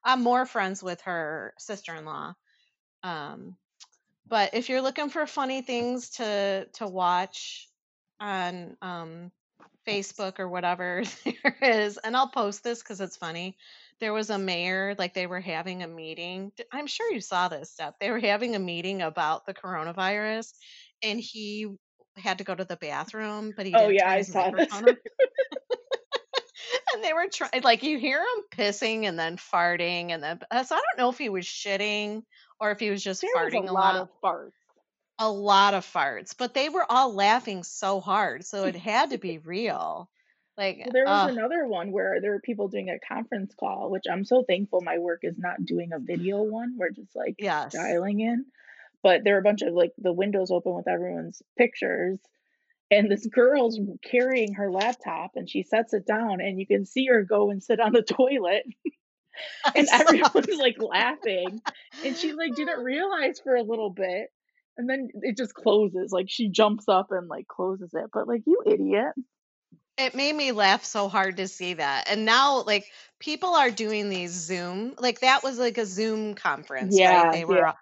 I'm more friends with her sister in law. Um, but if you're looking for funny things to to watch on um, Facebook or whatever, there is, and I'll post this because it's funny. there was a mayor, like they were having a meeting. I'm sure you saw this stuff. They were having a meeting about the coronavirus, and he had to go to the bathroom, but he Oh yeah, I saw this. And they were trying, like you hear him pissing and then farting, and then uh, so I don't know if he was shitting or if he was just There was farting a a lot lot. of farts. A lot of farts, but they were all laughing so hard, so it had to be real. Like, Well, there was uh, another one where there were people doing a conference call, which I'm so thankful my work is not doing a video one. We're just like yes. dialing in. But there were a bunch of like the windows open with everyone's pictures. And this girl's carrying her laptop and she sets it down and you can see her go and sit on the toilet and everyone's like laughing. And she like didn't realize for a little bit. And then it just closes. Like she jumps up and like closes it. But like you idiot. it made me laugh so hard to see that. And now, like, people are doing these Zoom, like, that was like a Zoom conference, right? Yeah, They were, all-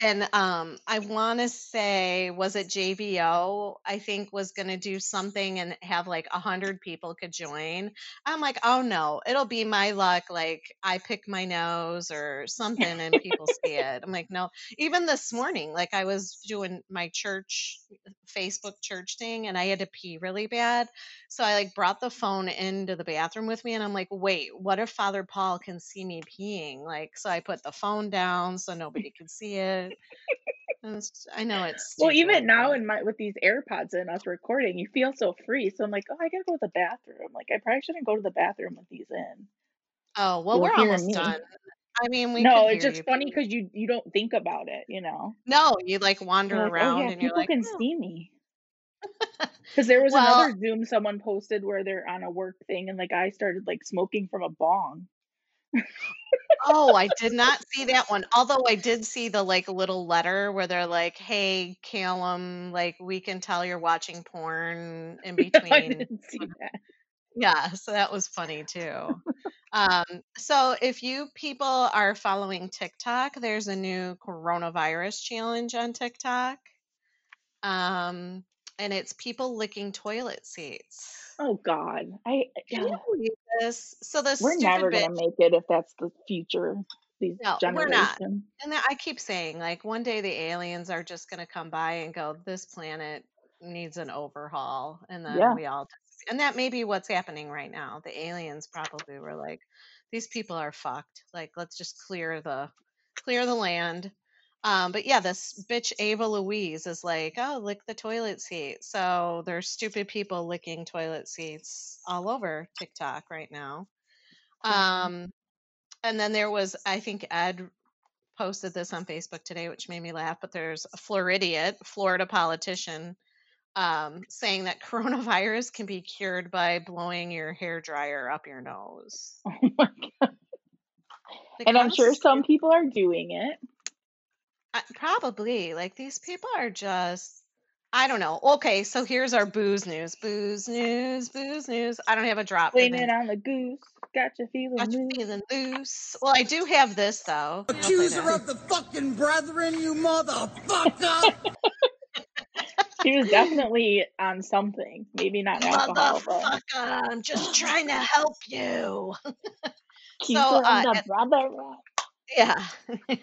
and um, I want to say, was it JVO? I think was going to do something and have like a hundred people could join. I'm like, oh no, it'll be my luck. Like, I pick my nose or something and people see it. I'm like, no. Even this morning, like, I was doing my church Facebook church thing and I had to pee really bad. So I like brought the phone into the bathroom with me and I'm like, wait, what if Father Paul can see me peeing? Like, so I put the phone down so nobody could see it. And it's, I know it's Well, even now in my with these AirPods and us recording, you feel so free. So I'm like, oh, I gotta go to the bathroom. Like I probably shouldn't go to the bathroom with these in. oh, well, You'll we're almost me. done. I mean, we No, it's just you. funny because you you don't think about it, you know. No, you like wander You're like, oh around yeah, and you're people like, can oh. see me. Because there was Well, another Zoom someone posted where they're on a work thing and the guy started like smoking from a bong. Oh, I did not see that one. Although I did see the like little letter where they're like, "Hey, Callum, like we can tell you're watching porn in I between." didn't see that. Yeah, so that was funny too. Um, so if you people are following TikTok, there's a new coronavirus challenge on TikTok. Um, and it's people licking toilet seats. Oh God, I Can you believe this? So the we're never bitch. gonna make it if that's the future. These No, we're not. And that- I keep saying, like, one day the aliens are just going to come by and go, this planet needs an overhaul. And then Yeah. we all, and that may be what's happening right now. The aliens probably were like, these people are fucked. Like, let's just clear the, clear the land. Um, but yeah, this bitch Ava Louise is like, oh, lick the toilet seat. So there's stupid people licking toilet seats all over TikTok right now. Um, and then there was, I think Ed posted this on Facebook today, which made me laugh. But there's a Floridiot, Florida politician, um, saying that coronavirus can be cured by blowing your hair dryer up your nose. Oh my God. Like, And I'm sure some people are doing it. I- Probably. Like these people are just. I don't know. Okay, so here's our booze news. Booze news, booze news. I don't have a drop for Blaming the it on the goose. Got you feeling got you loose. feeling loose. Well, I do have this though. Accuser of the fucking brethren, you motherfucker! She was definitely on something. Maybe not alcohol, but Motherfucker, I'm just trying to help you. accuser So, of uh, the and- brother. Yeah.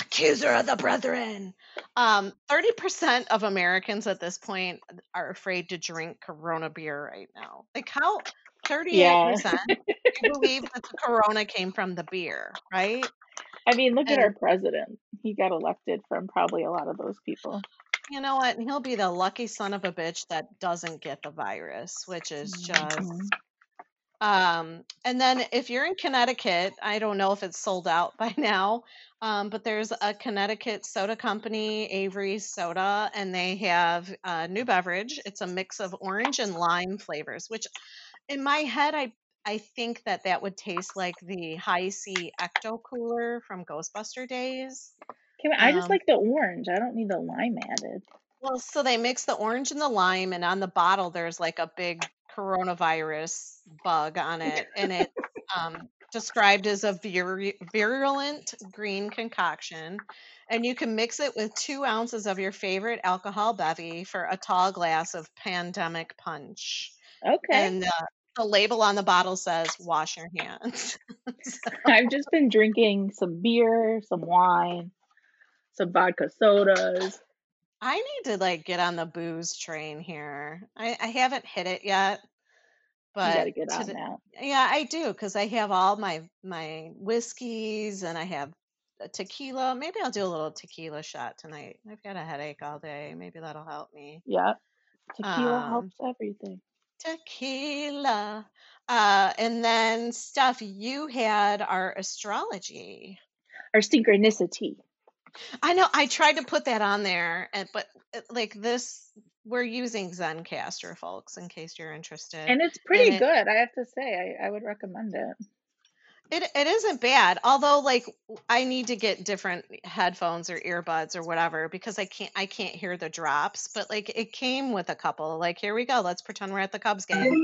Accuser of the brethren. Um, 30% of Americans at this point are afraid to drink Corona beer right now. Like, how? 38% Yeah. you believe that the Corona came from the beer, right? I mean, look at our president. He got elected from probably a lot of those people. you know what? He'll be the lucky son of a bitch that doesn't get the virus, which is just. Mhm. Um, and then if you're in Connecticut, I don't know if it's sold out by now, um, but there's a Connecticut soda company, Avery Soda, and they have a new beverage. It's a mix of orange and lime flavors, which in my head, I I think that that would taste like the high C Ecto Cooler from Ghostbuster days. Okay, I just Um, like the orange. I don't need the lime added. well, so they mix the orange and the lime, and on the bottle there's like a big coronavirus bug on it, and it's um, described as a viru- virulent green concoction. And you can mix it with two ounces of your favorite alcohol bevy for a tall glass of pandemic punch. Okay. And uh, the label on the bottle says wash your hands. I've just been drinking some beer, some wine, some vodka sodas. I need to like get on the booze train here. I, I haven't hit it yet, You but get on that. yeah, I do because I have all my my whiskeys and I have a tequila. Maybe I'll do a little tequila shot tonight. I've got a headache all day. Maybe that'll help me. Yeah. Tequila Um, helps everything. tequila. Uh, and then stuff you had our astrology. Our synchronicity. I know I tried to put that on there, and but uh, like this, we're using Zencastr, folks, in case you're interested. And it's And pretty it good, I have to say. I, I would recommend it. it it isn't bad, although like I need to get different headphones or earbuds or whatever because I can't I can't hear the drops. But like it came with a couple. Like here we go. Let's pretend we're at the Cubs game,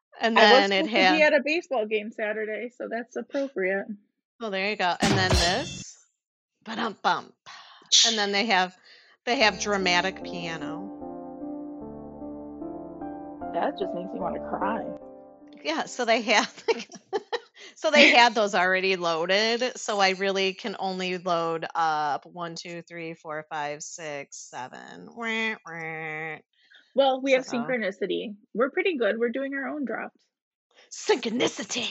and I was then it supposed to be had. at a baseball game Saturday, so that's appropriate. Well, there you go. And then this, um bump, and then they have they have dramatic piano. That just makes me want to cry. Yeah, so they have so they had those already loaded. So I really can only load up one, two, three, four, five, six, seven. Well, we have So synchronicity. We're pretty good. We're doing our own drops. synchronicity.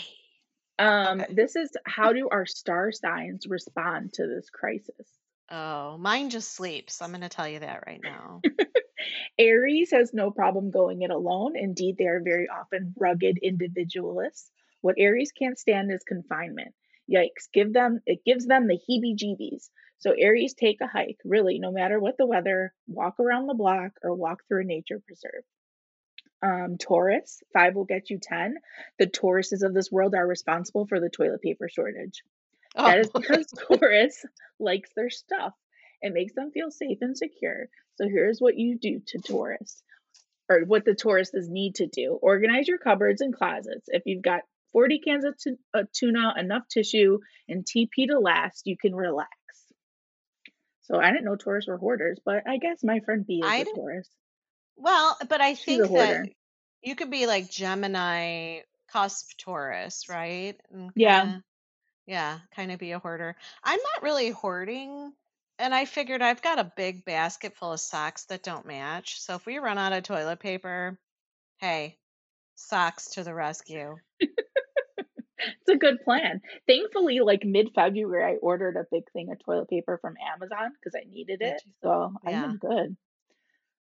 Um, Okay. this is how do our star signs respond to this crisis? Oh, mine just sleeps. I'm going to tell you that right now. Aries has no problem going it alone. Indeed, they are very often rugged individualists. What Aries can't stand is confinement. Yikes, give them it gives them the heebie-jeebies. So Aries take a hike, really, no matter what the weather, walk around the block or walk through a nature preserve. Um, Taurus, five will get you 10. The Tauruses of this world are responsible for the toilet paper shortage. That Oh, is because Taurus likes their stuff. It makes them feel safe and secure. So here's what you do to Taurus, or what the Tauruses need to do. Organize your cupboards and closets. If you've got 40 cans of uh, tuna, enough tissue, and TP to last, you can relax. So I didn't know Taurus were hoarders, but I guess my friend B is I a. Taurus. Well, but I She's a think that hoarder. you could be like Gemini cusp Taurus, right? And Yeah. kind of, yeah, kind of be a hoarder. I'm not really hoarding. And I figured I've got a big basket full of socks that don't match. So if we run out of toilet paper, hey, socks to the rescue. It's a good plan. Thankfully, like mid February, I ordered a big thing of toilet paper from Amazon because I needed Did it. you? So I've Yeah. been good.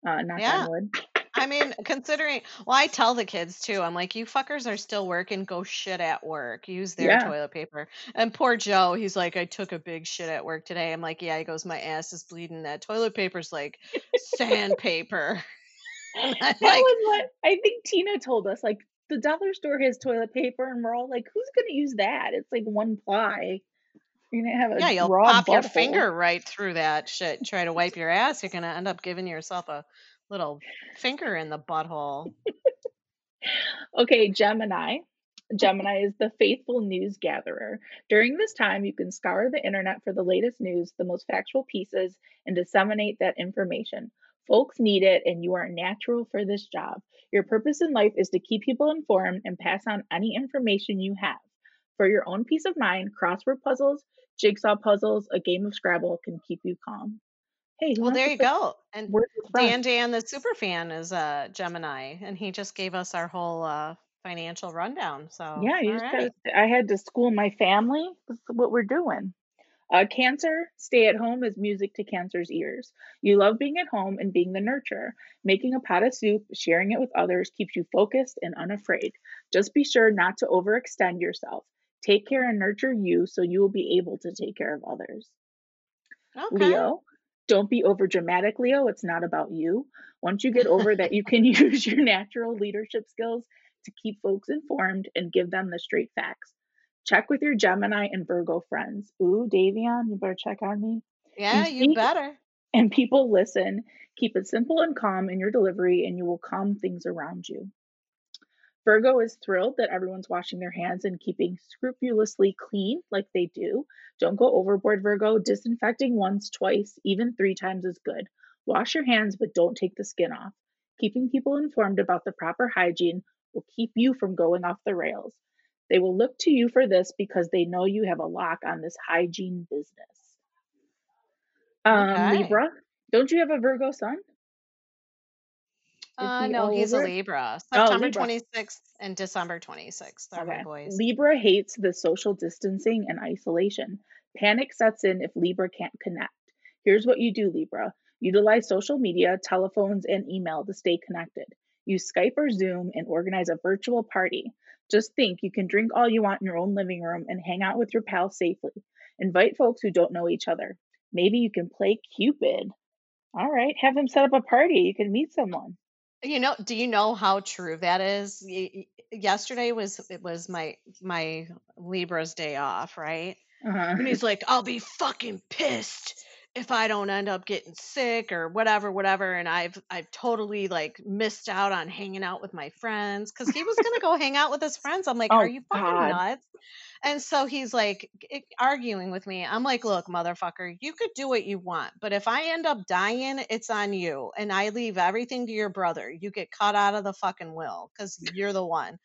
Uh, knock Yeah. on wood. I mean, considering, well, I tell the kids too, I'm like, you fuckers are still working, go shit at work, use their Yeah. toilet paper. And poor Joe, he's like, I took a big shit at work today. I'm like, yeah, he goes, my ass is bleeding. That toilet paper's like sandpaper. That like, was what I think Tina told us. Like the dollar store has toilet paper, and we're all like, "Who's gonna use that? It's like one ply. You're gonna have yeah, you'll raw pop your butthole." finger right through that shit. Try to wipe your ass. You're going to end up giving yourself a little finger in the butthole. Okay, Gemini. Gemini is the faithful news gatherer. During this time, you can scour the internet for the latest news, the most factual pieces, and disseminate that information. Folks need it, and you are natural for this job. Your purpose in life is to keep people informed and pass on any information you have. For your own peace of mind, crossword puzzles, jigsaw puzzles, a game of Scrabble can keep you calm. Hey, Well, there you go. And Word with Friends? Dan Dan, the super fan, is a Gemini, and he just gave us our whole uh, financial rundown. So, Yeah, right. gotta. I had to school my family. This is what we're doing. Uh, cancer, stay at home is music to Cancer's ears. You love being at home and being the nurturer. Making a pot of soup, sharing it with others keeps you focused and unafraid. Just be sure not to overextend yourself. Take care and nurture you so you will be able to take care of others. Okay. Leo, don't be over dramatic, Leo. It's not about you. Once you get over that, you can use your natural leadership skills to keep folks informed and give them the straight facts. Check with your Gemini and Virgo friends. Ooh, Davion, you better check on me. Yeah, You you better. and people listen. Keep it simple and calm in your delivery, and you will calm things around you. Virgo is thrilled that everyone's washing their hands and keeping scrupulously clean like they do. Don't go overboard, Virgo. Disinfecting once, twice, even three times is good. Wash your hands, but don't take the skin off. Keeping people informed about the proper hygiene will keep you from going off the rails. They will look to you for this because they know you have a lock on this hygiene business. Um, Okay. Libra, don't you have a Virgo sun? Uh, he no, he's a? Libra. Oh, September Libra. 26th and December 26th are my Okay. boys. Libra hates the social distancing and isolation. Panic sets in if Libra can't connect. Here's what you do, Libra utilize social media, telephones, and email to stay connected. Use Skype or Zoom and organize a virtual party. Just think you can drink all you want in your own living room and hang out with your pals safely. Invite folks who don't know each other. Maybe you can play Cupid. All right, have them set up a party. You can meet someone. You know, do you know how true that is? Y- Yesterday was it was my my Libra's day off, right? Uh-huh. And he's like, I'll be fucking pissed if I don't end up getting sick or whatever, whatever. And I've I've totally like missed out on hanging out with my friends because he was gonna go hang out with his friends. I'm like, Oh, are you fucking God. nuts? And so he's like arguing with me. I'm like, look, motherfucker, you could do what you want, but if I end up dying, it's on you. And I leave everything to your brother. You get cut out of the fucking will because you're the one.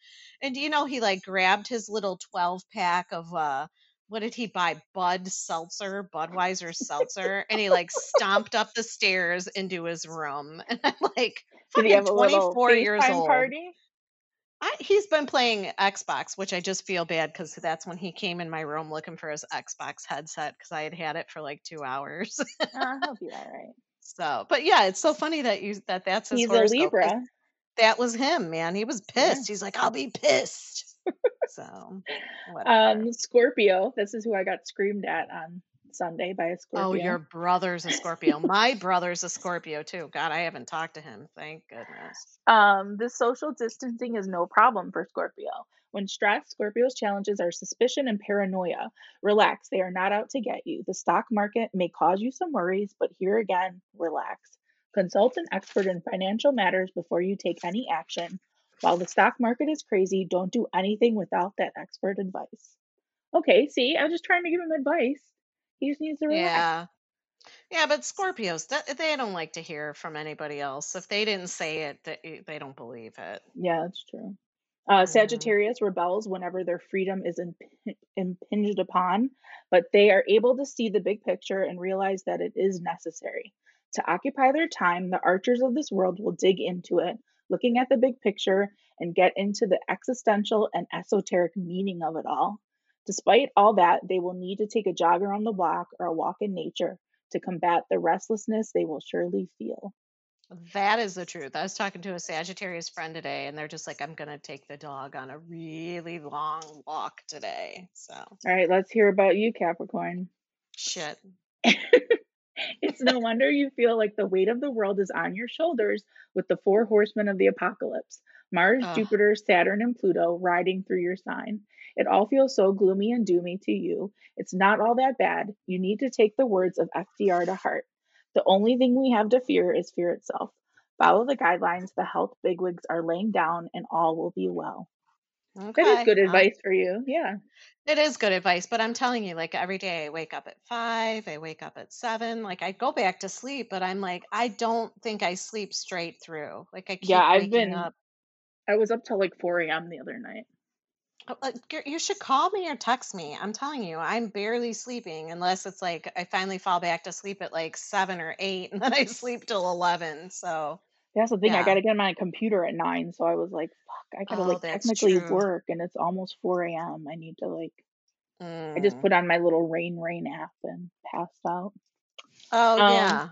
And you know he like grabbed his little 12 pack of uh what did he buy? Bud seltzer, Budweiser seltzer, and he like stomped up the stairs into his room. And I'm like, Did he fucking have a 24 years old. party? I, he's been playing Xbox, which I just feel bad because that's when he came in my room looking for his Xbox headset because I had had it for like two hours. Uh, he'll be all right. so, but yeah, it's so funny that you that that's his He's a horoscope 'cause Libra. That was him, man. He was Yeah. pissed. He's like, I'll be pissed. So, whatever. Um, Scorpio. This is who I got screamed at on Sunday by a Scorpio. Oh, your brother's a Scorpio. My brother's a Scorpio too. God, I haven't talked to him. Thank goodness. Um, this social distancing is no problem for Scorpio. When stressed, Scorpio's challenges are suspicion and paranoia. Relax, they are not out to get you. The stock market may cause you some worries, but here again, relax. Consult an expert in financial matters before you take any action. While the stock market is crazy, don't do anything without that expert advice. Okay, see, I'm just trying to give him advice. He just needs to relax. Yeah. Yeah, but Scorpios, that, they don't like to hear from anybody else. If they didn't say it, they, they don't believe it. Yeah, that's true. Uh, Mhm. Sagittarius rebels whenever their freedom is imp- impinged upon, but they are able to see the big picture and realize that it is necessary. To occupy their time, the archers of this world will dig into it, looking at the big picture and get into the existential and esoteric meaning of it all. Despite all that, they will need to take a jog around the block or a walk in nature to combat the restlessness they will surely feel. That is the truth. I was talking to a Sagittarius friend today, and they're just like, I'm going to take the dog on a really long walk today. So, All right, let's hear about you, Capricorn. shit. it's no wonder you feel like the weight of the world is on your shoulders with the four horsemen of the apocalypse Mars, Ugh. Jupiter, Saturn, and Pluto riding through your sign. It all feels so gloomy and doomy to you. It's not all that bad. You need to take the words of FDR to heart. The only thing we have to fear is fear itself. Follow the guidelines the health bigwigs are laying down, and all will be well. Okay. That is good advice for you. Yeah. It is good advice, but I'm telling you, like every day I wake up at five, I wake up at seven, like I go back to sleep, but I'm like, I don't think I sleep straight through. Like I keep Yeah, I've waking been- up. I was up till like 4 a.m. the other night. Oh, uh, You should call me or text me. I'm telling you, I'm barely sleeping unless it's like I finally fall back to sleep at like seven or eight, and then I sleep till eleven. So That's the thing. I got to get on my computer at nine, so I was like, "Fuck, I gotta Oh, like technically true. work, and it's almost four a.m. I need to like." I just mm. put on my little Rain Rain app and passed out. Oh Um, yeah.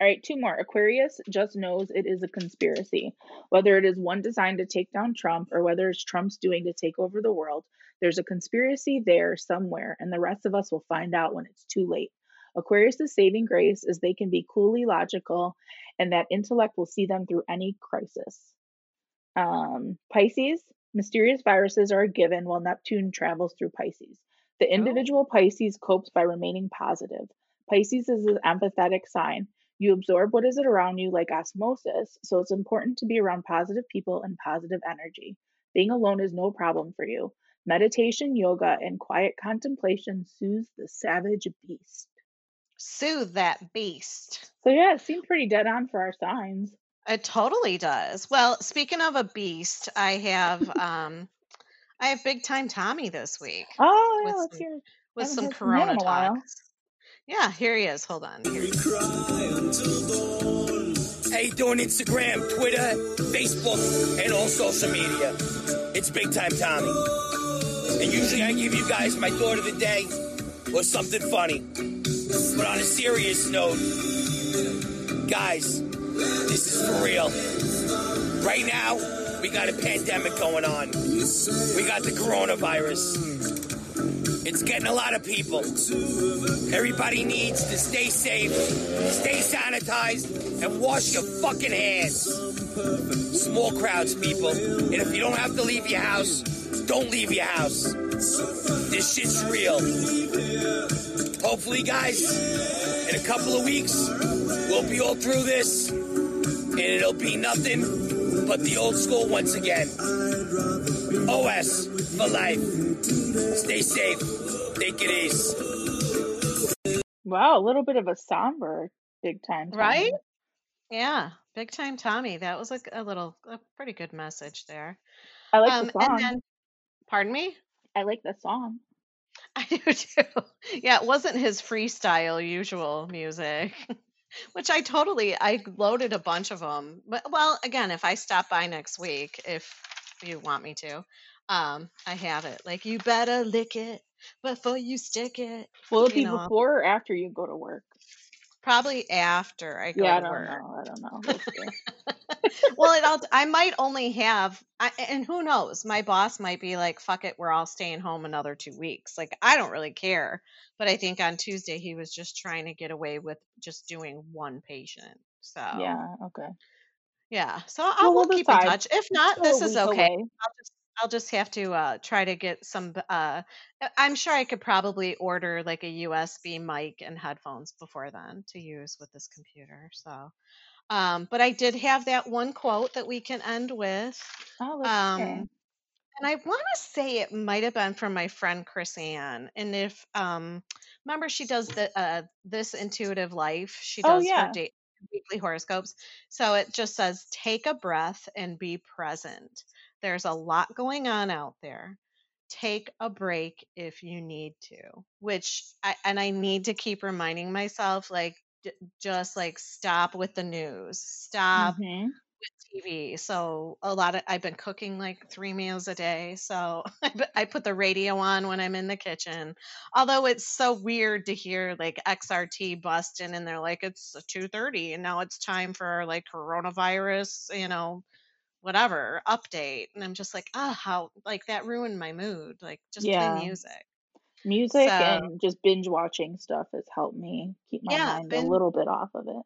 All right, two more. Aquarius just knows it is a conspiracy. Whether it is one designed to take down Trump or whether it's Trump's doing to take over the world, there's a conspiracy there somewhere, and the rest of us will find out when it's too late. Aquarius' saving grace is they can be coolly logical, and that intellect will see them through any crisis. Um, Pisces, mysterious viruses are a given while Neptune travels through Pisces. The Oh. individual Pisces copes by remaining positive. Pisces is an empathetic sign. You absorb what is around you like osmosis, so it's important to be around positive people and positive energy. Being alone is no problem for you. Meditation, yoga, and quiet contemplation soothes the savage beast. Soothe that beast. So, yeah, it seemed pretty dead on for our signs. It totally does. Well, speaking of a beast, I have um I have big time Tommy this week Oh yeah, with let's some hear. With some heard Corona in a talk. Yeah, here he is. Hold on. Here he is. How you doing? Instagram, Twitter, Facebook, and all social media. It's Big Time Tommy. And usually I give you guys my thought of the day or something funny. But on a serious note, guys, this is for real. Right now, we got a pandemic going on. We got the coronavirus. It's getting a lot of people. Everybody needs to stay safe, stay sanitized, and wash your fucking hands. Small crowds, people. And if you don't have to leave your house, don't leave your house. This shit's real. Hopefully, guys, in a couple of weeks, we'll be all through this, and it'll be nothing but the old school once again. OS for life. Stay safe. Take it easy. Wow, a little bit of a somber big time. Right? Yeah, big time Tommy. That was a, a little a pretty good message there. I like Um the song. and then pardon me? I like the song. I do too. Yeah, it wasn't his freestyle usual music, which I totally I loaded a bunch of them. But well, again, if I stop by next week, if you want me to, um, I have it. Like you better lick it before you stick it. Will it be know, before or after you go to work? Probably after I go Yeah, I to don't work. know. I don't know. Well, it all, I might only have, I, and who knows? My boss might be like, "Fuck it, we're all staying home another two weeks." Like, I don't really care. But I think on Tuesday he was just trying to get away with just doing one patient. So yeah. Okay. yeah, so I'll we'll we'll keep in touch. If not, this is okay. away. I'll just I'll just have to uh, try to get some. Uh, I'm sure I could probably order like a USB mic and headphones before then to use with this computer. So, um, but I did have that one quote that we can end with. Oh, Um, see. and I want to say it might have been from my friend Chris Ann. And if um, remember, she does the uh, this intuitive life. She Oh does her yeah. date weekly horoscopes. So it just says, take a breath and be present. There's a lot going on out there. Take a break if you need to. Which I and I need to keep reminding myself, like, j- just like stop with the news. Stop Mhm. With TV. So a lot of I've been cooking like three meals a day. So I put I put the radio on when I'm in the kitchen. Although it's so weird to hear like XRT busting and they're like it's 2:30 and now it's time for like coronavirus, you know, whatever update. And I'm just like, ah, how like that ruined my mood. Like just play Yeah. music. Music So and just binge watching stuff has helped me keep my yeah, mind a little bit off of it.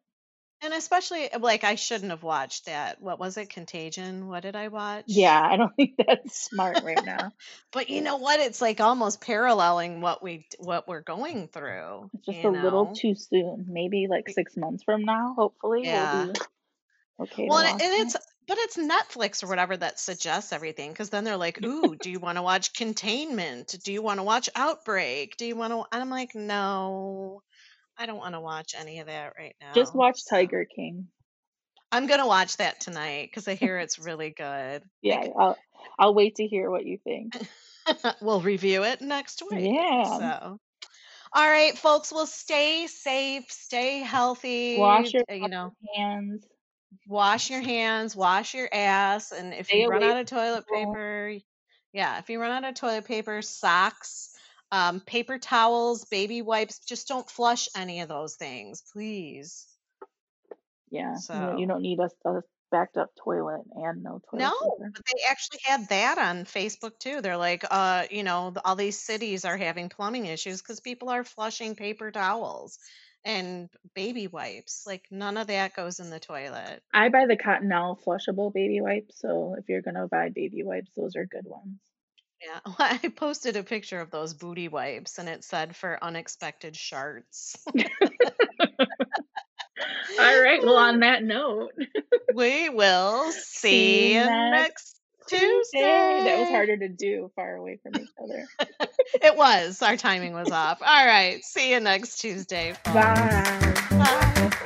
And especially uh, like I shouldn't have watched that. What was it? Contagion. What did I watch? Yeah, I don't think that's smart right now. But you know what? It's like almost paralleling what we what we're going through, It's just a little too soon. Maybe like six months from now, hopefully, we'll Yeah. okay Well, and, watch and it. it's but it's Netflix or whatever that suggests everything because then they're like, "Ooh, do you want to watch Containment? Do you want to watch Outbreak? Do you want to?" And I'm like, "No, I don't want to watch any of that right now. Just watch Tiger King. I'm gonna watch that tonight because I hear it's really good. Yeah, Like, I'll I'll wait to hear what you think. we'll review it next week. Yeah. So. All right, folks, well, stay safe, stay healthy, Wash your uh, you know, hands. wash your hands, wash your ass, and if Stay you run out of toilet paper, yeah, if you run out of toilet paper, socks, um, paper towels, baby wipes, just don't flush any of those things, please. Yeah, you don't, you don't need a, a backed up toilet and no toilet no, paper. but they actually had that on Facebook too. They're like, uh, you know, all these cities are having plumbing issues because people are flushing paper towels and baby wipes. Like none of that goes in the toilet. I buy the Cottonelle flushable baby wipes, so if you're gonna buy baby wipes, those are good ones. Yeah, I posted a picture of those booty wipes and it said for unexpected sharts. All right, well, on that note, we will see see you next next Tuesday. That was harder to do far away from each other. It was. Our timing was off. All right. See you next Tuesday. Bye. Bye.